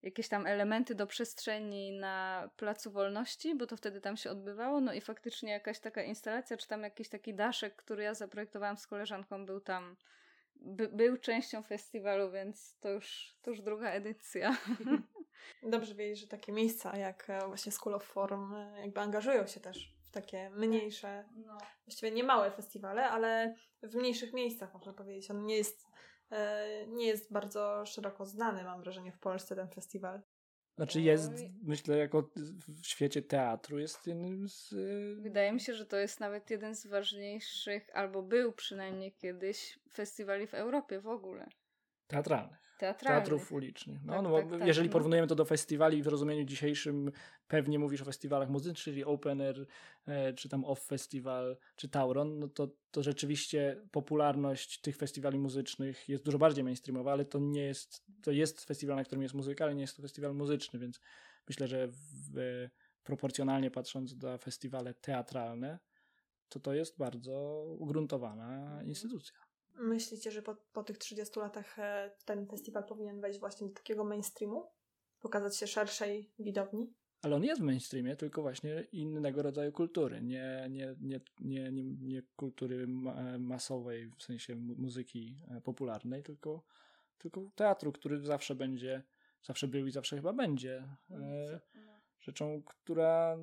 jakieś tam elementy do przestrzeni na Placu Wolności, bo to wtedy tam się odbywało. No i faktycznie jakaś taka instalacja, czy tam jakiś taki daszek, który ja zaprojektowałam z koleżanką, był tam by, był częścią festiwalu, więc to już, to już druga edycja. Dobrze wiedzieć, że takie miejsca jak e, właśnie School of Forum e, jakby angażują się też w takie mniejsze, no. właściwie nie małe festiwale, ale w mniejszych miejscach można powiedzieć. On nie jest, e, nie jest bardzo szeroko znany, mam wrażenie, w Polsce ten festiwal. Znaczy jest, myślę, jako w świecie teatru jest jednym z... Wydaje mi się, że to jest nawet jeden z ważniejszych, albo był przynajmniej kiedyś, festiwali w Europie w ogóle. Teatralnych. Teatralnych. Teatrów ulicznych. No, tak, no tak, tak, jeżeli no. porównujemy to do festiwali w rozumieniu dzisiejszym, pewnie mówisz o festiwalach muzycznych, czyli Open Air, e, czy tam Off Festival, czy Tauron, no to, to rzeczywiście popularność tych festiwali muzycznych jest dużo bardziej mainstreamowa, ale to nie jest, to jest festiwal, na którym jest muzyka, ale nie jest to festiwal muzyczny, więc myślę, że w, proporcjonalnie patrząc na festiwale teatralne, to to jest bardzo ugruntowana instytucja. Myślicie, że po, po tych 30 latach e, ten festiwal powinien wejść właśnie do takiego mainstreamu? Pokazać się szerszej widowni? Ale on jest w mainstreamie, tylko właśnie innego rodzaju kultury, nie, nie, nie, nie, nie, nie kultury masowej, w sensie muzyki e, popularnej, tylko, tylko teatru, który zawsze będzie, zawsze był i zawsze chyba będzie e, rzeczą, która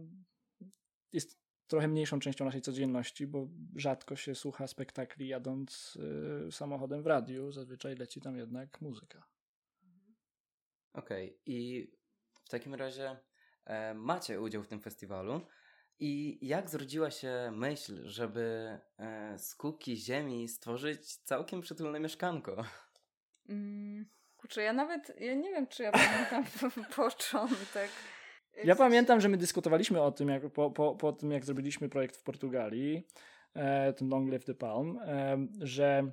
jest trochę mniejszą częścią naszej codzienności, bo rzadko się słucha spektakli jadąc y, samochodem w radiu, zazwyczaj leci tam jednak muzyka. Okej, okay. i w takim razie e, macie udział w tym festiwalu. I jak zrodziła się myśl, żeby e, z kuki ziemi stworzyć całkiem przytulne mieszkanko? Mm, kurczę, ja nawet, ja nie wiem, czy ja pamiętam początek. Ja pamiętam, że my dyskutowaliśmy o tym, jak, po, po, po tym jak zrobiliśmy projekt w Portugalii, e, ten Long Live the Palm, e, że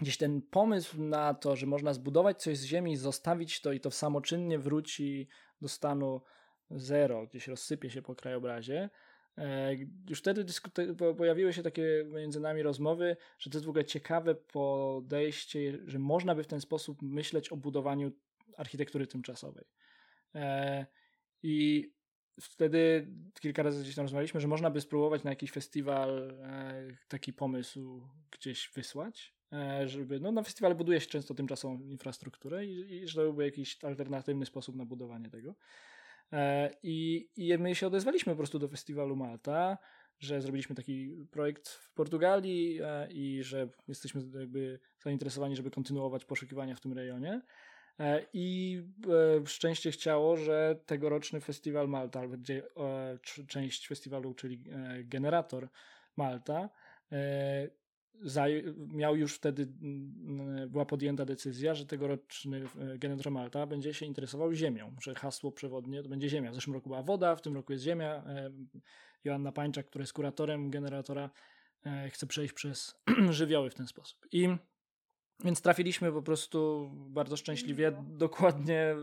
gdzieś ten pomysł na to, że można zbudować coś z ziemi, zostawić to i to samoczynnie wróci do stanu zero, gdzieś rozsypie się po krajobrazie. E, już wtedy pojawiły się takie między nami rozmowy, że to jest w ogóle ciekawe podejście, że można by w ten sposób myśleć o budowaniu architektury tymczasowej. E, i wtedy kilka razy gdzieś tam rozmawialiśmy, że można by spróbować na jakiś festiwal e, taki pomysł gdzieś wysłać, e, żeby, no na festiwale buduje się często tymczasową infrastrukturę i, i że to byłby jakiś alternatywny sposób na budowanie tego. I, I my się odezwaliśmy po prostu do festiwalu Malta, że zrobiliśmy taki projekt w Portugalii i że jesteśmy jakby zainteresowani, żeby kontynuować poszukiwania w tym rejonie. I szczęście chciało, że tegoroczny festiwal Malta, albo gdzie część festiwalu, czyli Generator Malta, miał już wtedy, była podjęta decyzja, że tegoroczny e, generator Malta będzie się interesował ziemią, że hasło przewodnie to będzie ziemia. W zeszłym roku była woda, w tym roku jest ziemia. E, Joanna Pańczak, która jest kuratorem generatora, e, chce przejść przez żywioły w ten sposób. I więc trafiliśmy po prostu bardzo szczęśliwie no. dokładnie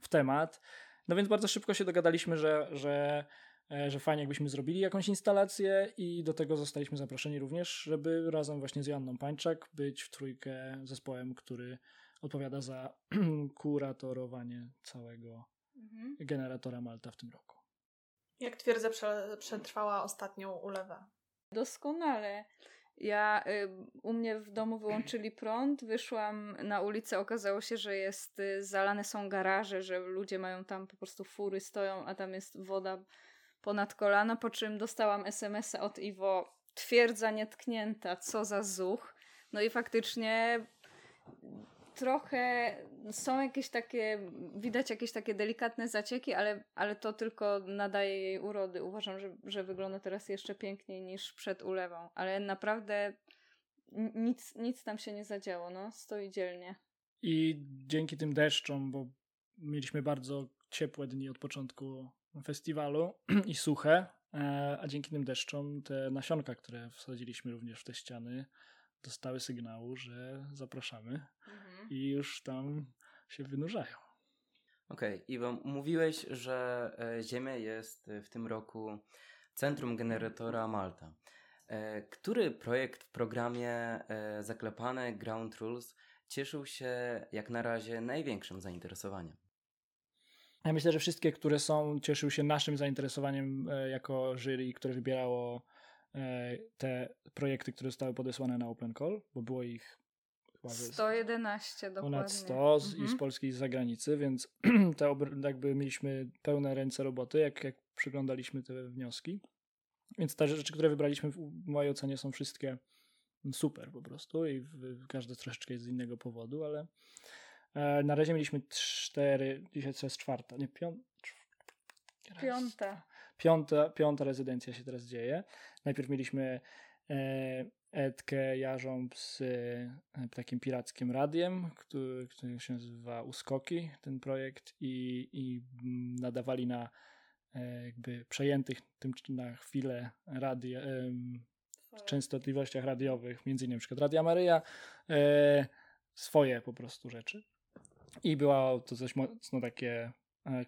w temat. No więc bardzo szybko się dogadaliśmy, że, że E, że fajnie jakbyśmy zrobili jakąś instalację i do tego zostaliśmy zaproszeni również, żeby razem właśnie z Janną Pańczak być w trójkę zespołem, który odpowiada za kuratorowanie całego mhm. generatora Malta w tym roku. Jak twierdza przetrwała ostatnią ulewę? Doskonale. Ja y, u mnie w domu wyłączyli prąd, wyszłam na ulicę, okazało się, że jest y, zalane są garaże, że ludzie mają tam po prostu fury stoją, a tam jest woda ponad kolana, po czym dostałam SMS-a od Iwo twierdza nietknięta, co za zuch. No i faktycznie trochę są jakieś takie, widać jakieś takie delikatne zacieki, ale, ale to tylko nadaje jej urody. Uważam, że, że wygląda teraz jeszcze piękniej niż przed ulewą, ale naprawdę nic, nic tam się nie zadziało, no, stoi dzielnie. I dzięki tym deszczom, bo mieliśmy bardzo ciepłe dni od początku festiwalu i suche, e, a dzięki tym deszczom te nasionka, które wsadziliśmy również w te ściany, dostały sygnału, że zapraszamy mhm. i już tam się wynurzają. Okej, okay. Iwo, mówiłeś, że e, Ziemia jest w tym roku centrum generatora Malta. E, który projekt w programie Zaklepane Ground Rules cieszył się jak na razie największym zainteresowaniem? Ja myślę, że wszystkie, które są, cieszyły się naszym zainteresowaniem e, jako jury, które wybierało e, te projekty, które zostały podesłane na Open Call, bo było ich chyba 111 dokładnie. Ponad 100 z, mhm. i z Polski i z zagranicy, więc te jakby mieliśmy pełne ręce roboty, jak, jak przyglądaliśmy te wnioski. Więc te rzeczy, które wybraliśmy w mojej ocenie są wszystkie super po prostu i każde troszeczkę jest z innego powodu, ale E, na razie mieliśmy cztery, dzisiaj to jest czwarta, nie piąta. Piąta. Piąta, piąta rezydencja się teraz dzieje. Najpierw mieliśmy e, Edkę Jarząb z e, takim pirackim radiem, który, który się nazywa Uskoki, ten projekt i, i nadawali na e, jakby przejętych tym na chwilę radia, e, częstotliwościach radiowych, między innymi przykład Radia Maryja, swoje po prostu rzeczy. I było to coś mocno takie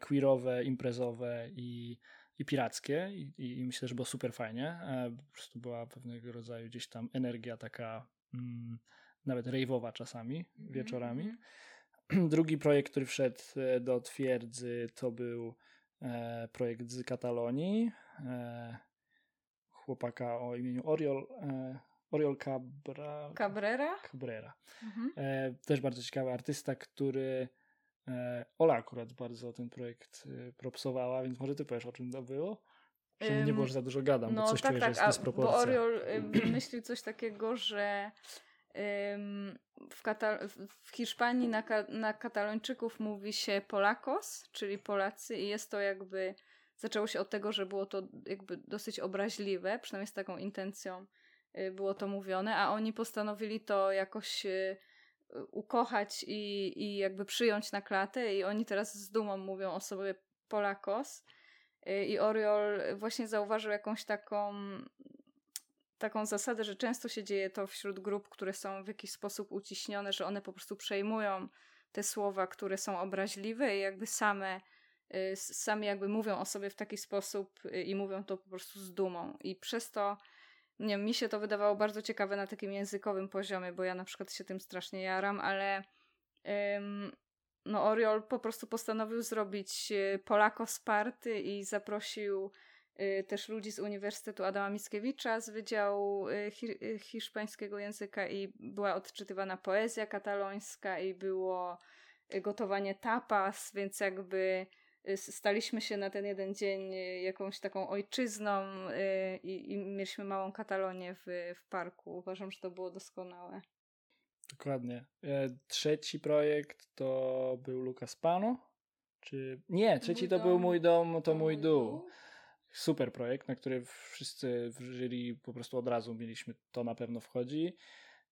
queerowe, imprezowe i, i pirackie I, i myślę, że było super fajnie. E, po prostu była pewnego rodzaju gdzieś tam energia taka mm, nawet rejwowa czasami, mm-hmm. wieczorami. Mm-hmm. Drugi projekt, który wszedł e, do twierdzy to był e, projekt z Katalonii. E, chłopaka o imieniu Oriol e, Oriol Cabra... Cabrera? Cabrera. Mhm. E, też bardzo ciekawy artysta, który Ola akurat bardzo ten projekt e, propsowała, więc może ty powiesz o czym to było? Żeby um, nie było, że za dużo gadam, no, bo coś tak, czuję, tak, że jest dysproporcja. Bo Oriol wymyślił coś takiego, że w, Katal w Hiszpanii na, ka na katalończyków mówi się Polakos, czyli Polacy i jest to jakby zaczęło się od tego, że było to jakby dosyć obraźliwe, przynajmniej z taką intencją Y, było to mówione, a oni postanowili to jakoś y, ukochać i, i jakby przyjąć na klatę i oni teraz z dumą mówią o sobie Polakos y, i Oriol właśnie zauważył jakąś taką taką zasadę, że często się dzieje to wśród grup, które są w jakiś sposób uciśnione, że one po prostu przejmują te słowa, które są obraźliwe i jakby same sami jakby mówią o sobie w taki sposób i mówią to po prostu z dumą. I przez to nie mi się to wydawało bardzo ciekawe na takim językowym poziomie, bo ja na przykład się tym strasznie jaram, ale ym, no Oriol po prostu postanowił zrobić y, Polako Sparty i zaprosił y, też ludzi z Uniwersytetu Adama Mickiewicza z Wydziału y, hi Hiszpańskiego Języka i była odczytywana poezja katalońska i było gotowanie tapas, więc jakby staliśmy się na ten jeden dzień jakąś taką ojczyzną i, i mieliśmy małą Katalonię w, w parku. Uważam, że to było doskonałe. Dokładnie. Trzeci projekt to był Lucas Pano. Czy... Nie, trzeci mój to dom, był Mój Dom, to, Mój Dół. Super projekt, na który wszyscy w jury po prostu od razu mieliśmy, to na pewno wchodzi.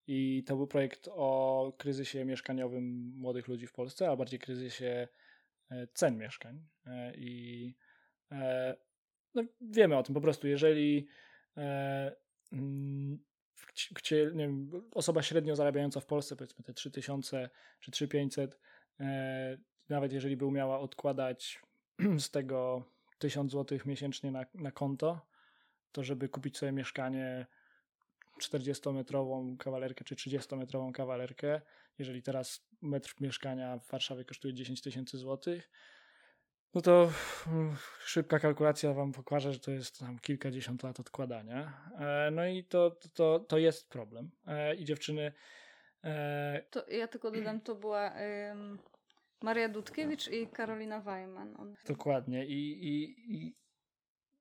I to był projekt o kryzysie mieszkaniowym młodych ludzi w Polsce, a bardziej kryzysie e, cen mieszkań. E, I e, no, wiemy o tym po prostu, jeżeli mm, gdzie, wiem, osoba średnio zarabiająca w Polsce, powiedzmy te 3000 czy 3500, nawet jeżeli by umiała odkładać z tego 1000 zł miesięcznie na, na konto, to żeby kupić sobie mieszkanie 40-metrową kawalerkę czy 30-metrową kawalerkę, jeżeli teraz metr mieszkania w Warszawie kosztuje 10 tysięcy złotych, no to mm, szybka kalkulacja wam pokaże, że to jest tam kilkadziesiąt lat odkładania. E, no i to, to, to jest problem. E, I dziewczyny. E, to ja tylko dodam, to była Maria Dudkiewicz i Karolina Weiman. Dokładnie. I, i, i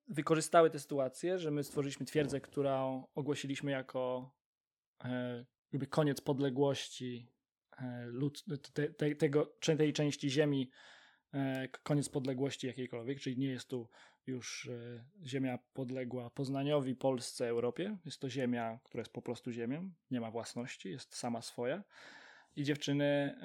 wykorzystały tę sytuację, że my stworzyliśmy twierdzę, którą ogłosiliśmy jako e, jakby koniec podległości e, lud, te, te, tego, tej części ziemi, e, koniec podległości jakiejkolwiek, czyli nie jest tu już ziemia podległa Poznaniowi, Polsce, Europie. Jest to ziemia, która jest po prostu ziemią, nie ma własności, jest sama swoja. I dziewczyny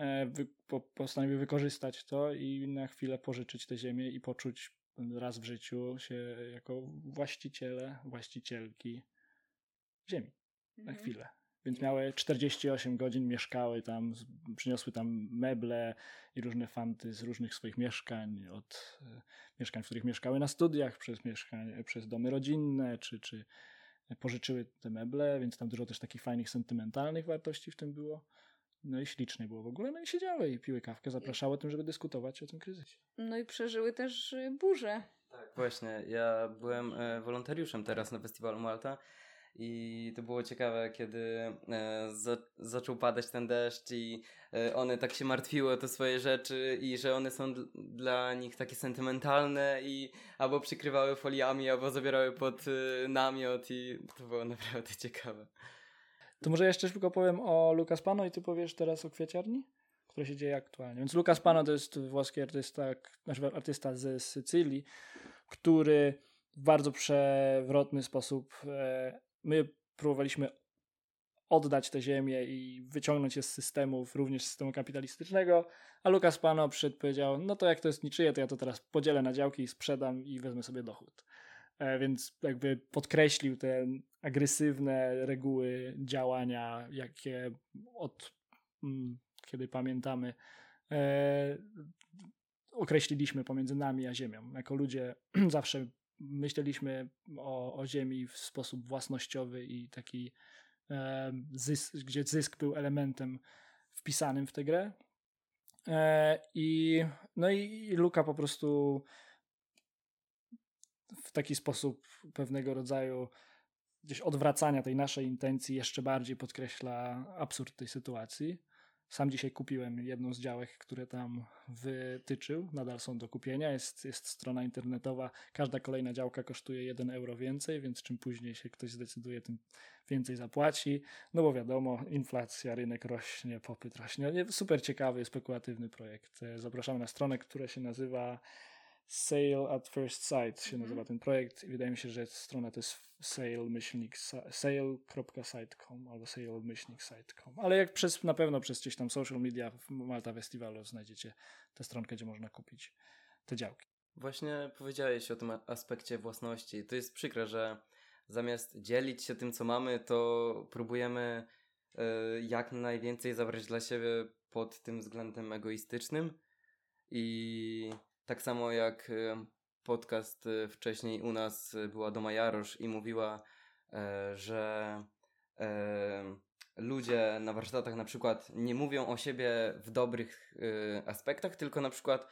postanowiły wykorzystać to i na chwilę pożyczyć tę ziemię i poczuć raz w życiu się jako właściciele, właścicielki ziemi. Mhm. Na chwilę. Więc miały 48 godzin, mieszkały tam, przyniosły tam meble i różne fanty z różnych swoich mieszkań, od e, mieszkań, w których mieszkały na studiach, przez, mieszkań, przez domy rodzinne, czy, czy pożyczyły te meble, więc tam dużo też takich fajnych, sentymentalnych wartości w tym było. No i ślicznie było w ogóle, no i siedziały i piły kawkę, zapraszały o tym, żeby dyskutować o tym kryzysie. No i przeżyły też y, burzę. Tak, właśnie. Ja byłem e, wolontariuszem teraz na festiwalu Malta i to było ciekawe, kiedy e, za, zaczął padać ten deszcz i e, one tak się martwiły o te swoje rzeczy i że one są dla nich takie sentymentalne i albo przykrywały foliami, albo zabierały pod namiot i to było naprawdę ciekawe. To może jeszcze tylko powiem o Lucas Pano i ty powiesz teraz o kwieciarni, która się dzieje aktualnie. Więc Lucas Pano to jest włoski artysta, znaczy artysta z Sycylii, który w bardzo przewrotny sposób e, my próbowaliśmy oddać tę ziemię i wyciągnąć je z systemów, również systemu kapitalistycznego, a Lucas Pano przyszedł powiedział, no to jak to jest niczyje, to ja to teraz podzielę na działki sprzedam i wezmę sobie dochód. E, więc jakby podkreślił te agresywne reguły działania, jakie od mm, kiedy pamiętamy, e, określiliśmy pomiędzy nami a Ziemią. Jako ludzie zawsze myśleliśmy o, o Ziemi w sposób własnościowy i taki, e, zysk, gdzie zysk był elementem wpisanym w tę grę. I, no i Luka po prostu w taki sposób pewnego rodzaju gdzieś odwracania tej naszej intencji jeszcze bardziej podkreśla absurd tej sytuacji. Sam dzisiaj kupiłem jedną z działek, które tam wytyczył. Nadal są do kupienia. Jest, jest strona internetowa. Każda kolejna działka kosztuje 1 euro więcej, więc czym później się ktoś zdecyduje, tym więcej zapłaci. No bo wiadomo, inflacja, rynek rośnie, popyt rośnie. Super ciekawy, spekulatywny projekt. Zapraszamy na stronę, która się nazywa Sale at First Sight się mm. nazywa ten projekt i wydaje mi się, że strona to jest sale-site.com albo sale-site.com. Ale jak przez, na pewno przez gdzieś tam social media w Malta Festiwalu znajdziecie tę stronkę, gdzie można kupić te działki. Właśnie powiedziałeś o tym aspekcie własności. To jest przykre, że zamiast dzielić się tym, co mamy, to próbujemy y, jak najwięcej zabrać dla siebie pod tym względem egoistycznym i tak samo jak e, podcast e, wcześniej u nas e, była Doma Jarosz i mówiła, że ludzie na warsztatach na przykład nie mówią o siebie w dobrych aspektach, tylko na przykład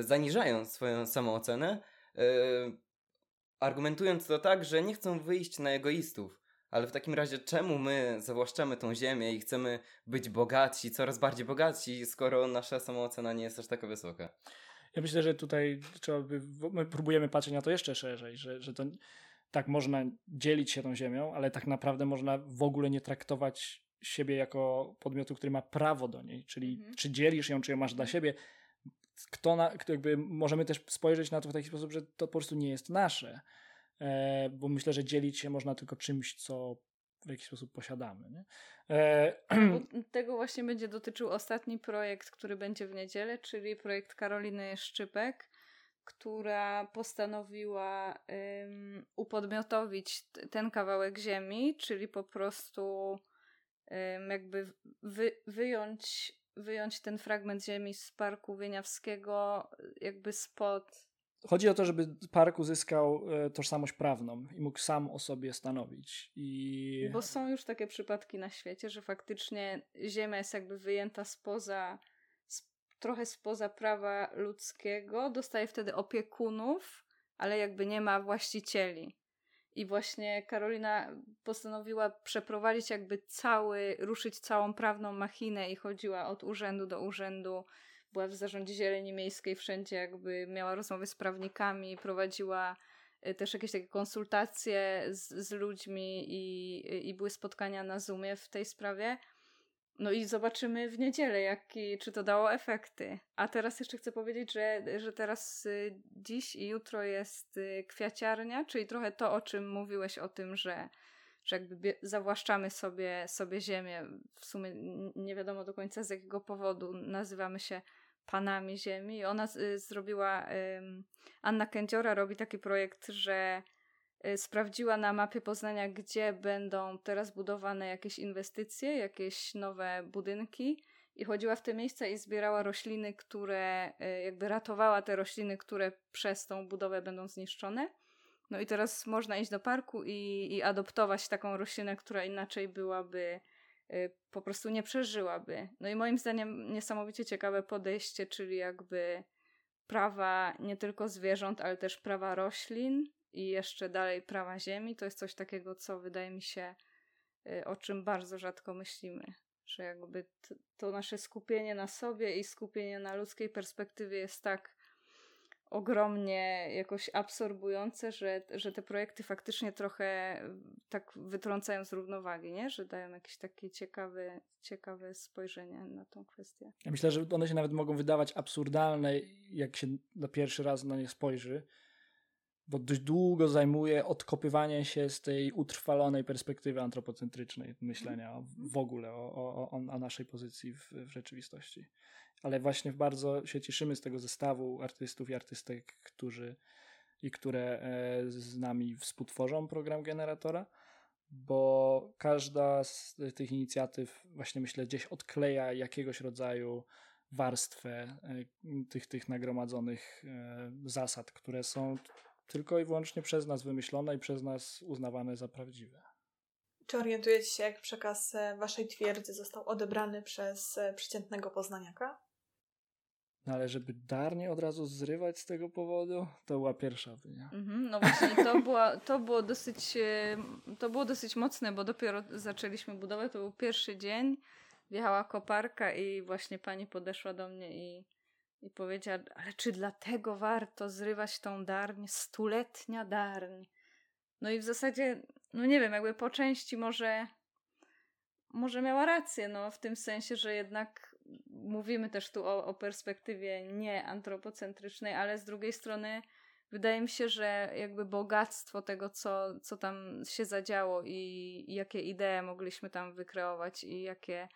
zaniżają swoją samoocenę, argumentując to tak, że nie chcą wyjść na egoistów. Ale w takim razie, czemu my zawłaszczamy tą ziemię i chcemy być bogaci, coraz bardziej bogaci, skoro nasza samoocena nie jest aż taka wysoka? Ja myślę, że tutaj trzeba by, my próbujemy patrzeć na to jeszcze szerzej, że, że to tak można dzielić się tą ziemią, ale tak naprawdę można w ogóle nie traktować siebie jako podmiotu, który ma prawo do niej, czyli mhm. czy dzielisz ją, czy ją masz dla siebie. Kto, na, kto jakby możemy też spojrzeć na to w taki sposób, że to po prostu nie jest nasze, e, bo myślę, że dzielić się można tylko czymś, co w jakiś sposób posiadamy. Nie? E... Tego właśnie będzie dotyczył ostatni projekt, który będzie w niedzielę, czyli projekt Karoliny Szczypek, która postanowiła um, upodmiotowić ten kawałek ziemi, czyli po prostu um, jakby wy, wyjąć, wyjąć ten fragment ziemi z Parku Wieniawskiego jakby spod Chodzi o to, żeby park uzyskał e, tożsamość prawną i mógł sam o sobie stanowić. I... Bo są już takie przypadki na świecie, że faktycznie ziemia jest jakby wyjęta spoza, trochę spoza prawa ludzkiego, dostaje wtedy opiekunów, ale jakby nie ma właścicieli. I właśnie Karolina postanowiła przeprowadzić jakby cały, ruszyć całą prawną machinę i chodziła od urzędu do urzędu była w zarządzie zieleni miejskiej, wszędzie jakby miała rozmowy z prawnikami, prowadziła y, też jakieś takie konsultacje z, z ludźmi i, i były spotkania na Zoomie w tej sprawie. No i zobaczymy w niedzielę, jaki, czy to dało efekty. A teraz jeszcze chcę powiedzieć, że, że teraz y, dziś i jutro jest y, kwiaciarnia, czyli trochę to, o czym mówiłeś, o tym, że, że jakby zawłaszczamy sobie, sobie ziemię. W sumie nie wiadomo do końca z jakiego powodu nazywamy się panami ziemi. Ona y, zrobiła, Anna Kędziora robi taki projekt, że y, sprawdziła na mapie Poznania, gdzie będą teraz budowane jakieś inwestycje, jakieś nowe budynki i chodziła w te miejsca i zbierała rośliny, które y, jakby ratowała te rośliny, które przez tą budowę będą zniszczone. No i teraz można iść do parku i, i adoptować taką roślinę, która inaczej byłaby po prostu nie przeżyłaby. No i moim zdaniem niesamowicie ciekawe podejście, czyli jakby prawa nie tylko zwierząt, ale też prawa roślin i jeszcze dalej prawa ziemi. To jest coś takiego, co wydaje mi się, y, o czym bardzo rzadko myślimy. Że jakby to nasze skupienie na sobie i skupienie na ludzkiej perspektywie jest tak ogromnie jakoś absorbujące, że, że te projekty faktycznie trochę tak wytrącają z równowagi, nie? że dają jakieś takie ciekawe, ciekawe spojrzenie na tą kwestię. Ja myślę, że one się nawet mogą wydawać absurdalne, jak się na pierwszy raz na nie spojrzy, bo dość długo zajmuje odkopywanie się z tej utrwalonej perspektywy antropocentrycznej myślenia w ogóle o, o, o, o naszej pozycji w, w rzeczywistości. Ale właśnie bardzo się cieszymy z tego zestawu artystów i artystek, którzy i które e, z nami współtworzą program generatora, bo każda z tych inicjatyw właśnie myślę gdzieś odkleja jakiegoś rodzaju warstwę e, tych, tych nagromadzonych e, zasad, które są tylko i wyłącznie przez nas wymyślone i przez nas uznawane za prawdziwe. Czy orientujecie się, jak przekaz waszej twierdzy został odebrany przez przeciętnego poznaniaka? No ale żeby Darnie od razu zrywać z tego powodu, to była pierwsza opinia. Mhm, no właśnie, to, była, to, było dosyć, e, to było dosyć mocne, bo dopiero zaczęliśmy budowę, to był pierwszy dzień, wjechała koparka i właśnie pani podeszła do mnie i, i powiedziała, ale czy dlatego warto zrywać tą darń, stuletnia darń? No i w zasadzie, no nie wiem, jakby po części może może miała rację, no w tym sensie, że jednak mówimy też tu o, o perspektywie nie antropocentrycznej, ale z drugiej strony wydaje mi się, że jakby bogactwo tego, co, co tam się zadziało i, i jakie idee mogliśmy tam wykreować i jakie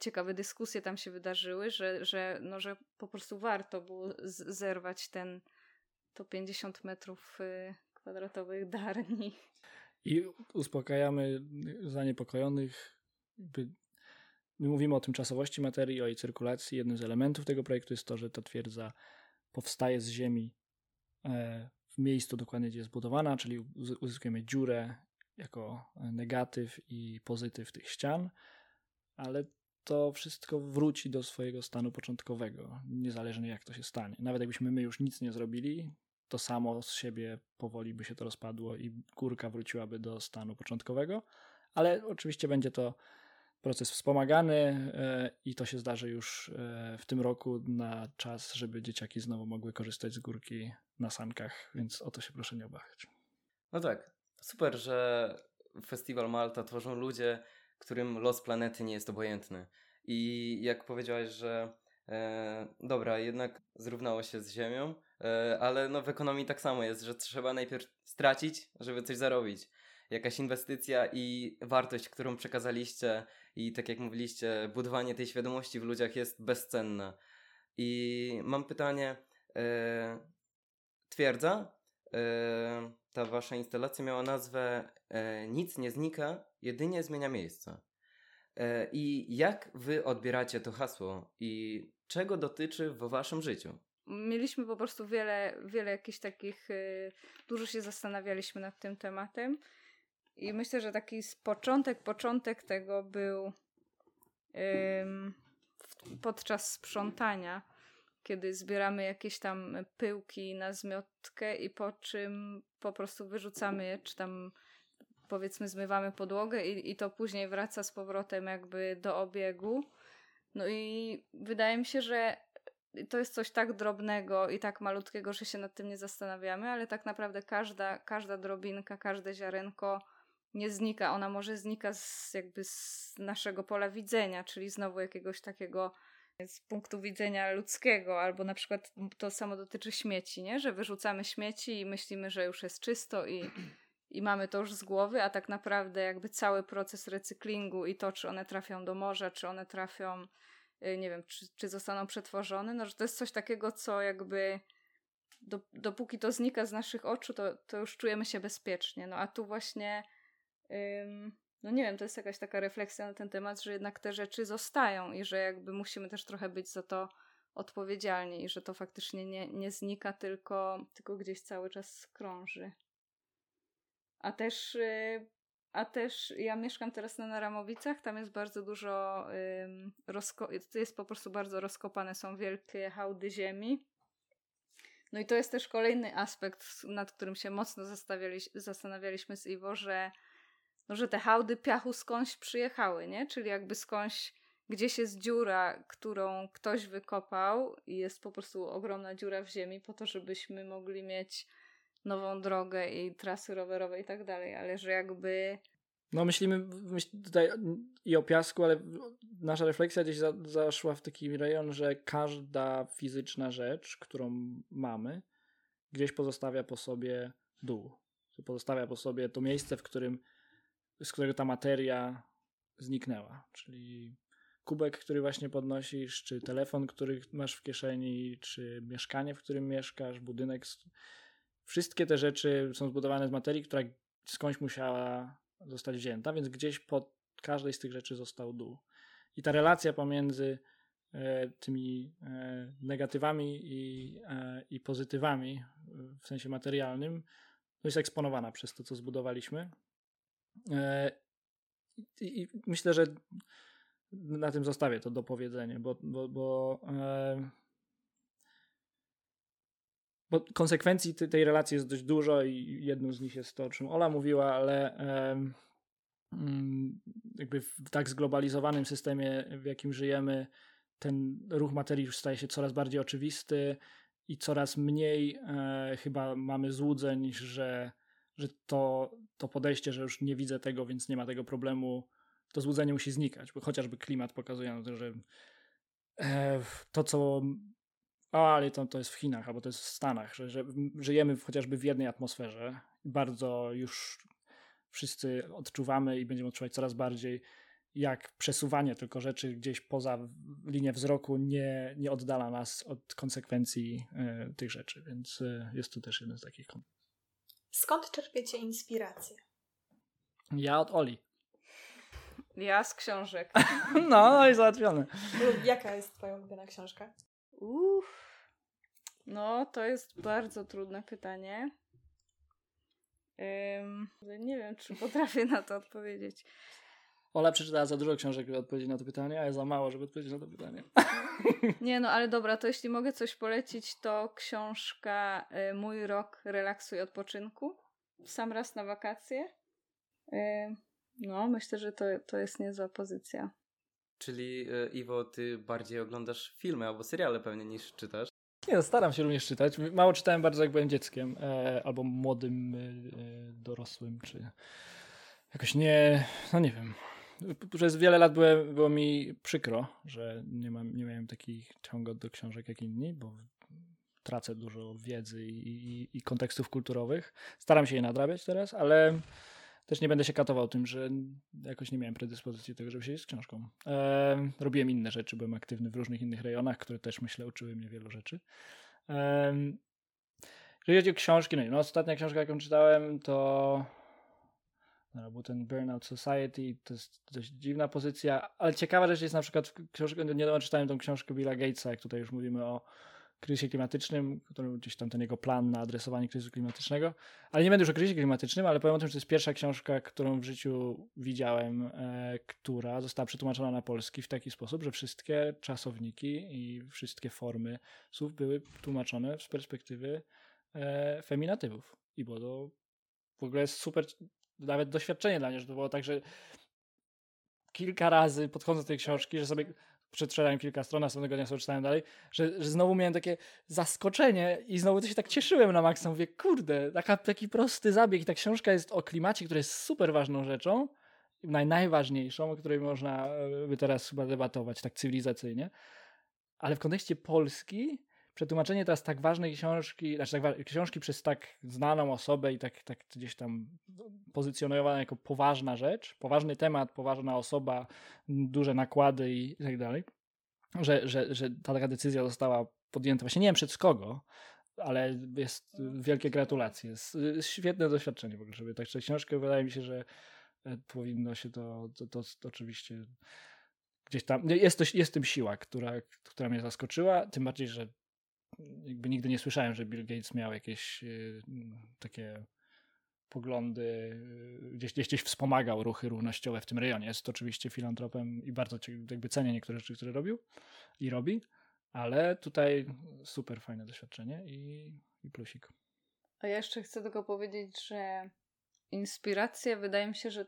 ciekawe dyskusje tam się wydarzyły, że, że, no, że po prostu warto było zerwać ten to 50 metrów y, kwadratowych darni. I uspokajamy zaniepokojonych. My mówimy o tymczasowości materii, o jej cyrkulacji. Jednym z elementów tego projektu jest to, że ta twierdza powstaje z ziemi e, w miejscu dokładnie, gdzie jest budowana, czyli uzyskujemy dziurę jako negatyw i pozytyw tych ścian, ale to wszystko wróci do swojego stanu początkowego, niezależnie jak to się stanie. Nawet jakbyśmy my już nic nie zrobili, to samo z siebie powoli by się to rozpadło i górka wróciłaby do stanu początkowego, ale oczywiście będzie to proces wspomagany e, i to się zdarzy już e, w tym roku na czas, żeby dzieciaki znowu mogły korzystać z górki na sankach, więc o to się proszę nie obawiać. No tak, super, że Festiwal Malta tworzą ludzie, którym los planety nie jest obojętny. I jak powiedziałaś, że e, dobra, jednak zrównało się z Ziemią, e, ale no w ekonomii tak samo jest, że trzeba najpierw stracić, żeby coś zarobić. Jakaś inwestycja i wartość, którą przekazaliście, i tak jak mówiliście, budowanie tej świadomości w ludziach jest bezcenne. I mam pytanie. E, twierdza, e, ta wasza instalacja miała nazwę e, Nic nie znika, jedynie zmienia miejsce. I jak wy odbieracie to hasło i czego dotyczy w waszym życiu? Mieliśmy po prostu wiele, wiele jakichś takich, y, dużo się zastanawialiśmy nad tym tematem i myślę, że taki początek, początek tego był podczas sprzątania, kiedy zbieramy jakieś tam pyłki na zmiotkę i po czym po prostu wyrzucamy je, czy tam powiedzmy zmywamy podłogę i, i to później wraca z powrotem jakby do obiegu. No i wydaje mi się, że to jest coś tak drobnego i tak malutkiego, że się nad tym nie zastanawiamy, ale tak naprawdę każda, każda drobinka, każde ziarenko nie znika. Ona może znika z, jakby z naszego pola widzenia, czyli znowu jakiegoś takiego z punktu widzenia ludzkiego, albo na przykład to samo dotyczy śmieci, nie? że wyrzucamy śmieci i myślimy, że już jest czysto i, i mamy to już z głowy, a tak naprawdę jakby cały proces recyklingu i to, czy one trafią do morza, czy one trafią, y, nie wiem, czy, czy zostaną przetworzone, no że to jest coś takiego, co jakby do, dopóki to znika z naszych oczu, to, to już czujemy się bezpiecznie. No a tu właśnie ym, no nie wiem, to jest jakaś taka refleksja na ten temat, że jednak te rzeczy zostają i że jakby musimy też trochę być za to odpowiedzialni i że to faktycznie nie, nie znika, tylko, tylko gdzieś cały czas krąży. A też, yy, a też ja mieszkam teraz na Naramowicach, tam jest bardzo dużo, to jest po prostu bardzo rozkopane, są wielkie hałdy ziemi. No i to jest też kolejny aspekt, nad którym się mocno zastanawialiśmy z Iwo, że no, że te hałdy piachu skądś przyjechały, nie? Czyli jakby skądś gdzieś jest dziura, którą ktoś wykopał i jest po prostu ogromna dziura w ziemi po to, żebyśmy mogli mieć nową drogę i trasy rowerowe i tak dalej, ale że jakby... No myślimy myśl tutaj i o piasku, ale nasza refleksja gdzieś za, zaszła w taki rejon, że każda fizyczna rzecz, którą mamy, gdzieś pozostawia po sobie dół. Pozostawia po sobie to miejsce, w którym z którego ta materia zniknęła. Czyli kubek, który właśnie podnosisz, czy telefon, który masz w kieszeni, czy mieszkanie, w którym mieszkasz, budynek. Wszystkie te rzeczy są zbudowane z materii, która skądś musiała zostać wzięta, więc gdzieś pod każdej z tych rzeczy został dół. I ta relacja pomiędzy e, tymi e, negatywami i, e, i pozytywami w sensie materialnym jest eksponowana przez to, co zbudowaliśmy. E, I myślę, że na tym zostawię to dopowiedzenie, bo, bo, bo, bo konsekwencji tej relacji jest dość dużo i jedną z nich jest to, o czym Ola mówiła, ale mm, jakby w tak zglobalizowanym systemie, w jakim żyjemy, ten ruch materii już staje się coraz bardziej oczywisty i coraz mniej e, chyba mamy złudzeń, że że to, to podejście, że już nie widzę tego, więc nie ma tego problemu, to złudzenie musi znikać, bo chociażby klimat pokazuje nam to, że e, to, co ale to, to jest w Chinach, albo to jest w Stanach, że, że żyjemy chociażby w jednej atmosferze. Bardzo już wszyscy odczuwamy i będziemy odczuwać coraz bardziej, jak przesuwanie tylko rzeczy gdzieś poza linię wzroku nie, nie oddala nas od konsekwencji y, tych rzeczy. Więc y, jest tu też jeden z takich Skąd czerpiecie inspirację? Ja od Oli. Ja z książek. no, no i załatwione. Jaka jest twoja ulubiona książka? Uff. No, to jest bardzo trudne pytanie. Um, nie wiem, czy potrafię na to odpowiedzieć. Ola przeczytała za dużo książek, żeby odpowiedzieć na to pytanie, a ja za mało, żeby odpowiedzieć na to pytanie. Nie no, ale dobra, to jeśli mogę coś polecić, to książka y, Mój rok relaksu i odpoczynku. Sam raz na wakacje. Y, No, myślę, że to, to jest niezła pozycja. Czyli e, Iwo, ty bardziej oglądasz filmy albo seriale pewnie niż czytasz? Nie, staram się również czytać. Mało czytałem bardzo jak byłem dzieckiem, e, albo młodym, e, dorosłym, czy jakoś nie, no nie wiem. Przez wiele lat było, było mi przykro, że nie, mam, nie miałem takich ciągot do książek jak inni, bo tracę dużo wiedzy i, i, i kontekstów kulturowych. Staram się je nadrabiać teraz, ale też nie będę się katował tym, że jakoś nie miałem predyspozycji do tego, żeby siedzieć z książką. E, robiłem inne rzeczy, byłem aktywny w różnych innych rejonach, które też myślę uczyły mnie wielu rzeczy. E, jeżeli chodzi o książki, no, no ostatnia książka, jaką czytałem, to no, był ten Burnout Society, to jest dość dziwna pozycja, ale ciekawa rzecz jest na przykład, książkę, niedawno czytałem tą książkę Billa Gatesa, jak tutaj już mówimy o kryzysie klimatycznym, który gdzieś tam ten jego plan na adresowanie kryzysu klimatycznego. Ale nie będę już o kryzysie klimatycznym, ale powiem o tym, że to jest pierwsza książka, którą w życiu widziałem, e, która została przetłumaczona na polski w taki sposób, że wszystkie czasowniki i wszystkie formy słów były tłumaczone z perspektywy e, feminatywów. I było to w ogóle super, nawet doświadczenie dla mnie, że to było tak, że kilka razy podchodząc do tej książki, że sobie przeczytałem kilka stron, następnego dnia sobie czytałem dalej, że, że znowu miałem takie zaskoczenie i znowu to się tak cieszyłem na maksa. Mówię, kurde, taka, taki prosty zabieg i ta książka jest o klimacie, która jest super ważną rzeczą, naj, najważniejszą, o której można e, by teraz chyba debatować tak cywilizacyjnie, ale w kontekście Polski przetłumaczenie teraz tak ważnej książki, znaczy tak, książki przez tak znaną osobę i tak, tak gdzieś tam pozycjonowana jako poważna rzecz, poważny temat, poważna osoba, duże nakłady i tak dalej, że, że, że ta taka decyzja została podjęta. Właśnie nie wiem przed kogo, ale jest wielkie gratulacje. Jest, jest świetne doświadczenie w ogóle, żeby tak książkę. Wydaje mi się, że e, powinno się to, to, to, to oczywiście gdzieś tam, jest, to, jest tym siła, która, która mnie zaskoczyła, tym bardziej, że jakby nigdy nie słyszałem, że Bill Gates miał jakieś y, takie poglądy, y, gdzieś, gdzieś, wspomagał ruchy równościowe w tym rejonie. Jest oczywiście filantropem i bardzo jakby cenię niektóre rzeczy, które robił i robi, ale tutaj super fajne doświadczenie i, i plusik. A ja jeszcze chcę tylko powiedzieć, że inspiracja wydaje mi się, że,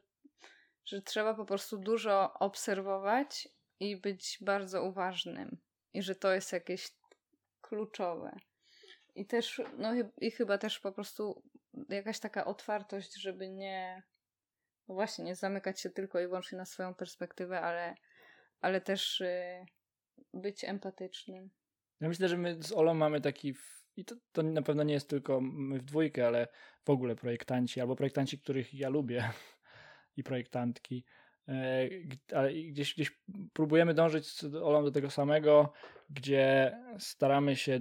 że trzeba po prostu dużo obserwować i być bardzo uważnym. I że to jest jakieś kluczowe. I też, no i chyba też po prostu jakaś taka otwartość, żeby nie, no właśnie, nie zamykać się tylko i wyłącznie na swoją perspektywę, ale, ale też y, być empatycznym. Ja myślę, że my z Olą mamy taki, i to, to na pewno nie jest tylko my w dwójkę, ale w ogóle projektanci, albo projektanci, których ja lubię i projektantki, ale gdzieś, gdzieś próbujemy dążyć z Olą do tego samego, gdzie staramy się e,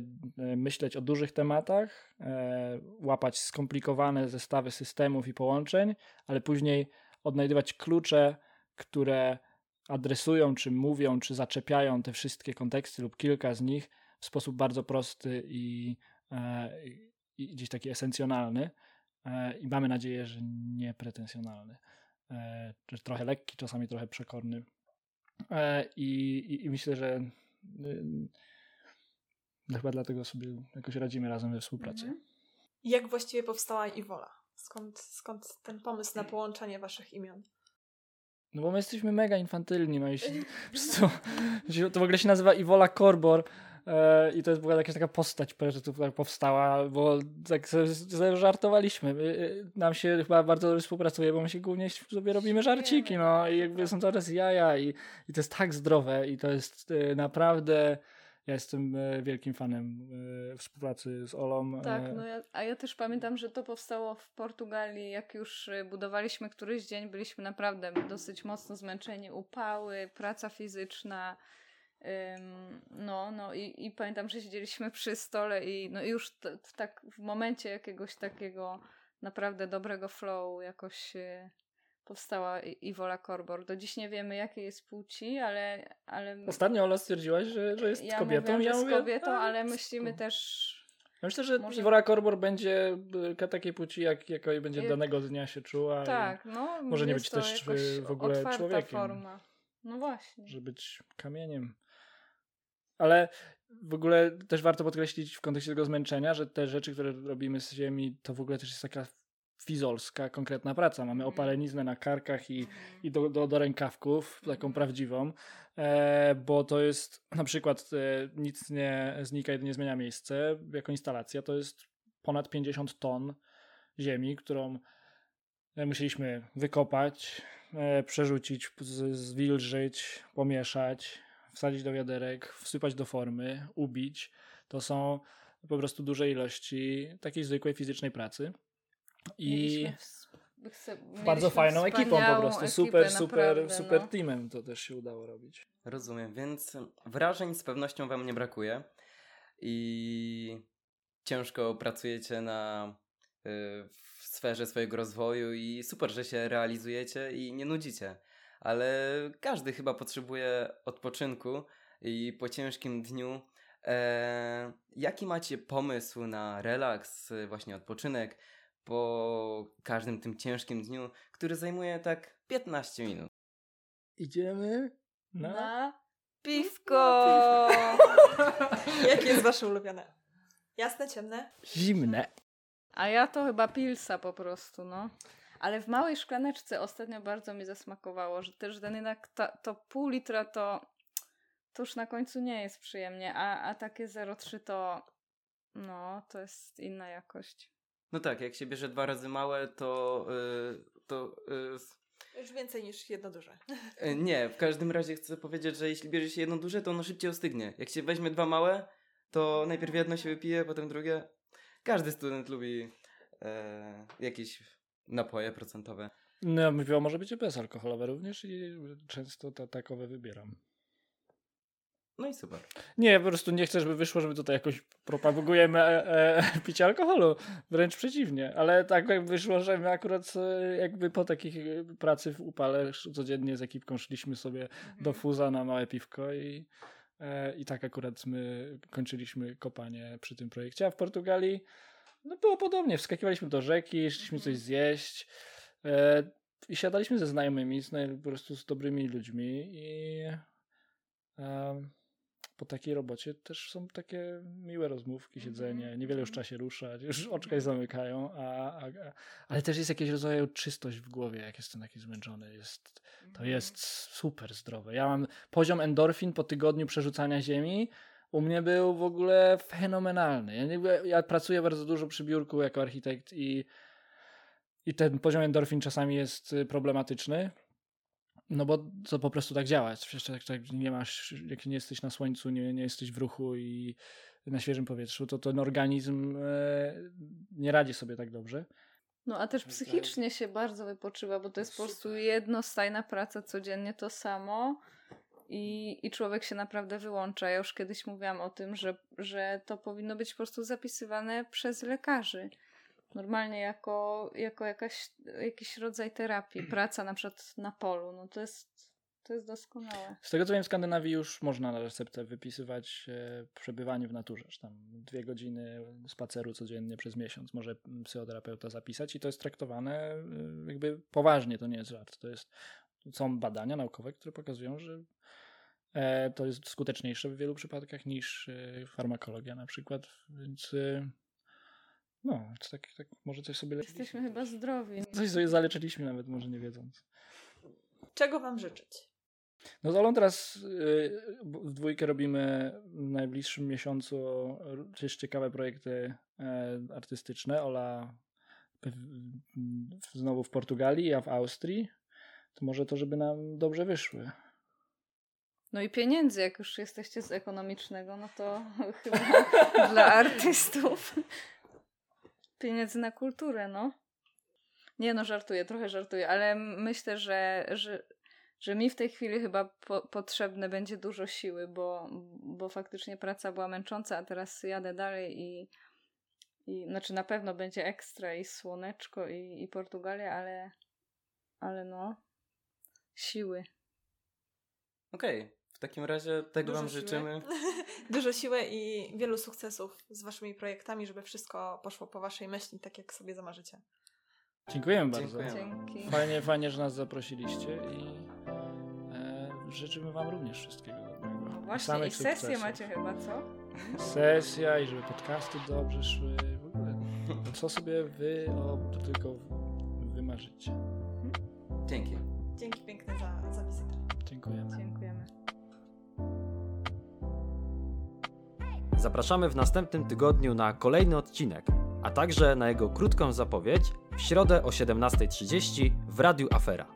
myśleć o dużych tematach, e, łapać skomplikowane zestawy systemów i połączeń, ale później odnajdywać klucze, które adresują, czy mówią, czy zaczepiają te wszystkie konteksty lub kilka z nich w sposób bardzo prosty i, i gdzieś taki esencjonalny. I mamy nadzieję, że nie pretensjonalny. E, trochę lekki, czasami trochę przekorny. E, I, i, i myślę, że no chyba dlatego sobie jakoś radzimy razem we współpracy. Mhm. Jak właściwie powstała Iwola? Skąd, skąd ten pomysł na połączenie waszych imion? No bo my jesteśmy mega infantylni, no i się, to, to w ogóle się nazywa Iwola Korbor, I to jest była jakaś taka postać, która powstała, bo tak żartowaliśmy. E, nam się chyba bardzo dobrze współpracuje, bo my się głównie sobie robimy żarciki, no i jakby są coraz jaja i, i to jest tak zdrowe i to jest e, naprawdę... Ja jestem wielkim fanem współpracy z Olą. Tak, no ja, a ja też pamiętam, że to powstało w Portugalii, jak już budowaliśmy któryś dzień, byliśmy naprawdę dosyć mocno zmęczeni, upały, praca fizyczna, no, no i, i pamiętam, że siedzieliśmy przy stole i no już t, w, tak w momencie jakiegoś takiego naprawdę dobrego flow jakoś y, powstała Iwola Korbor. Do dziś nie wiemy jakiej jest płci, ale... ale... Ostatnio Ola stwierdziłaś, że, że jest ja kobietą. Mówiłam, ja że jest kobietą, ale myślimy też... Ja myślę, że może... Iwora Korbor będzie y, takiej płci, jak, jakiej będzie danego dnia się czuła. Tak, no. Może nie być też w ogóle człowiekiem. forma. No właśnie. Że być kamieniem. Ale w ogóle też warto podkreślić w kontekście tego zmęczenia, że te rzeczy, które robimy z ziemi, to w ogóle też jest taka fizolska, konkretna praca. Mamy opaleniznę na karkach i, i do, do, do rękawków, taką prawdziwą, e, bo to jest na przykład e, nic nie znika, jedynie zmienia miejsce. Jako instalacja to jest ponad 50 ton ziemi, którą e, musieliśmy wykopać, e, przerzucić, zwilżyć, pomieszać, wsadzić do wiaderek, wsypać do formy, ubić. To są po prostu duże ilości takiej zwykłej fizycznej pracy. I bardzo fajną ekipą po prostu. Super, super, naprawdę, super no. teamem to też się udało robić. Rozumiem, więc wrażeń z pewnością wam nie brakuje i ciężko pracujecie na y, w sferze swojego rozwoju i super, że się realizujecie i nie nudzicie. Ale każdy chyba potrzebuje odpoczynku i po ciężkim dniu e, jaki macie pomysł na relaks, właśnie odpoczynek? po każdym tym ciężkim dniu, który zajmuje tak 15 minut. Idziemy na, na piwko. Jakie jest wasze ulubione? Jasne, ciemne? Zimne. A ja to chyba pilsa po prostu, no. Ale w małej szklaneczce ostatnio bardzo mi zasmakowało, że też ten jednak ta, to pół litra to, to już na końcu nie jest przyjemnie, a, a takie 0,3 to no, to jest inna jakość. No tak, jak się bierze dwa razy małe, to. Yy, to yy, już więcej niż jedno duże. Yy, nie, w każdym razie chcę powiedzieć, że jeśli bierze się jedno duże, to ono szybciej ostygnie. Jak się weźmie dwa małe, to najpierw jedno się wypije, potem drugie. Każdy student lubi e, jakieś napoje procentowe. No, piwo może być bezalkoholowe również i często to takowe wybieram. No i super. Nie, po prostu nie chcę, żeby wyszło, żeby tutaj jakoś propagujemy e, e, picie alkoholu. Wręcz przeciwnie. Ale tak wyszło, że my akurat e, jakby po takich e, pracy w upale codziennie z ekipką szliśmy sobie mhm. do fuza na małe piwko i, e, i tak akurat my kończyliśmy kopanie przy tym projekcie. A w Portugalii no było podobnie. Wskakiwaliśmy do rzeki, szliśmy coś mhm. zjeść e, i siadaliśmy ze znajomymi, z, po prostu z dobrymi ludźmi i po takiej robocie też są takie miłe rozmówki, siedzenie, mm-hmm. niewiele już trzeba się ruszać, już oczka się zamykają, a, a, a, ale też jest jakieś rodzaju czystość w głowie, jak jestem taki zmęczony. Jest, to jest super zdrowe. Ja mam poziom endorfin po tygodniu przerzucania ziemi, u mnie był w ogóle fenomenalny. Ja, ja pracuję bardzo dużo przy biurku jako architekt i, i ten poziom endorfin czasami jest y, problematyczny, no bo to po prostu tak działa. Przecież jak, jak nie masz, jak nie jesteś na słońcu, nie, nie jesteś w ruchu i na świeżym powietrzu, to ten organizm e, nie radzi sobie tak dobrze. No a też psychicznie się bardzo wypoczywa, bo to jest po prostu jednostajna praca codziennie to samo i, i człowiek się naprawdę wyłącza. Ja już kiedyś mówiłam o tym, że, że to powinno być po prostu zapisywane przez lekarzy normalnie jako, jako jakaś, jakiś rodzaj terapii, praca na przykład na polu, no to jest, to jest doskonałe. Z tego co wiem, w Skandynawii już można na receptę wypisywać e, przebywanie w naturze, że tam dwie godziny spaceru codziennie przez miesiąc może psychoterapeuta zapisać i to jest traktowane e, jakby poważnie, to nie jest żart. To jest, są badania naukowe, które pokazują, że e, to jest skuteczniejsze w wielu przypadkach niż e, farmakologia na przykład, więc e, no, tak, tak może coś sobie... Jesteśmy chyba zdrowi. Coś sobie zaleczyliśmy nawet, może nie wiedząc. Czego wam życzyć? No z Olą teraz w dwójkę robimy w najbliższym miesiącu też ciekawe projekty artystyczne. Ola znowu w Portugalii, ja w Austrii. To może to, żeby nam dobrze wyszły. No i pieniędzy, jak już jesteście z ekonomicznego, no to chyba dla artystów pieniędzy na kulturę, no. Nie no, żartuję, trochę żartuję, ale myślę, że, że, że mi w tej chwili chyba po, potrzebne będzie dużo siły, bo, bo faktycznie praca była męcząca, a teraz jadę dalej i, i znaczy na pewno będzie ekstra i słoneczko i, i Portugalia, ale, ale no, siły. Okej, okay. W takim razie tego Dużo Wam siły. życzymy. Dużo siły i wielu sukcesów z Waszymi projektami, żeby wszystko poszło po Waszej myśli, tak jak sobie zamarzycie. Dziękujemy bardzo. Dzięki. Fajnie, fajnie, że nas zaprosiliście i e, życzymy Wam również wszystkiego dobrego. No właśnie, i sesję macie chyba, co? Sesja i żeby podcasty dobrze szły. W ogóle co sobie wy o, to tylko wymarzycie. Dzięki. Dziękujemy. Dziękujemy. Zapraszamy w następnym tygodniu na kolejny odcinek, a także na jego krótką zapowiedź w środę o 17.30 w Radiu Afera.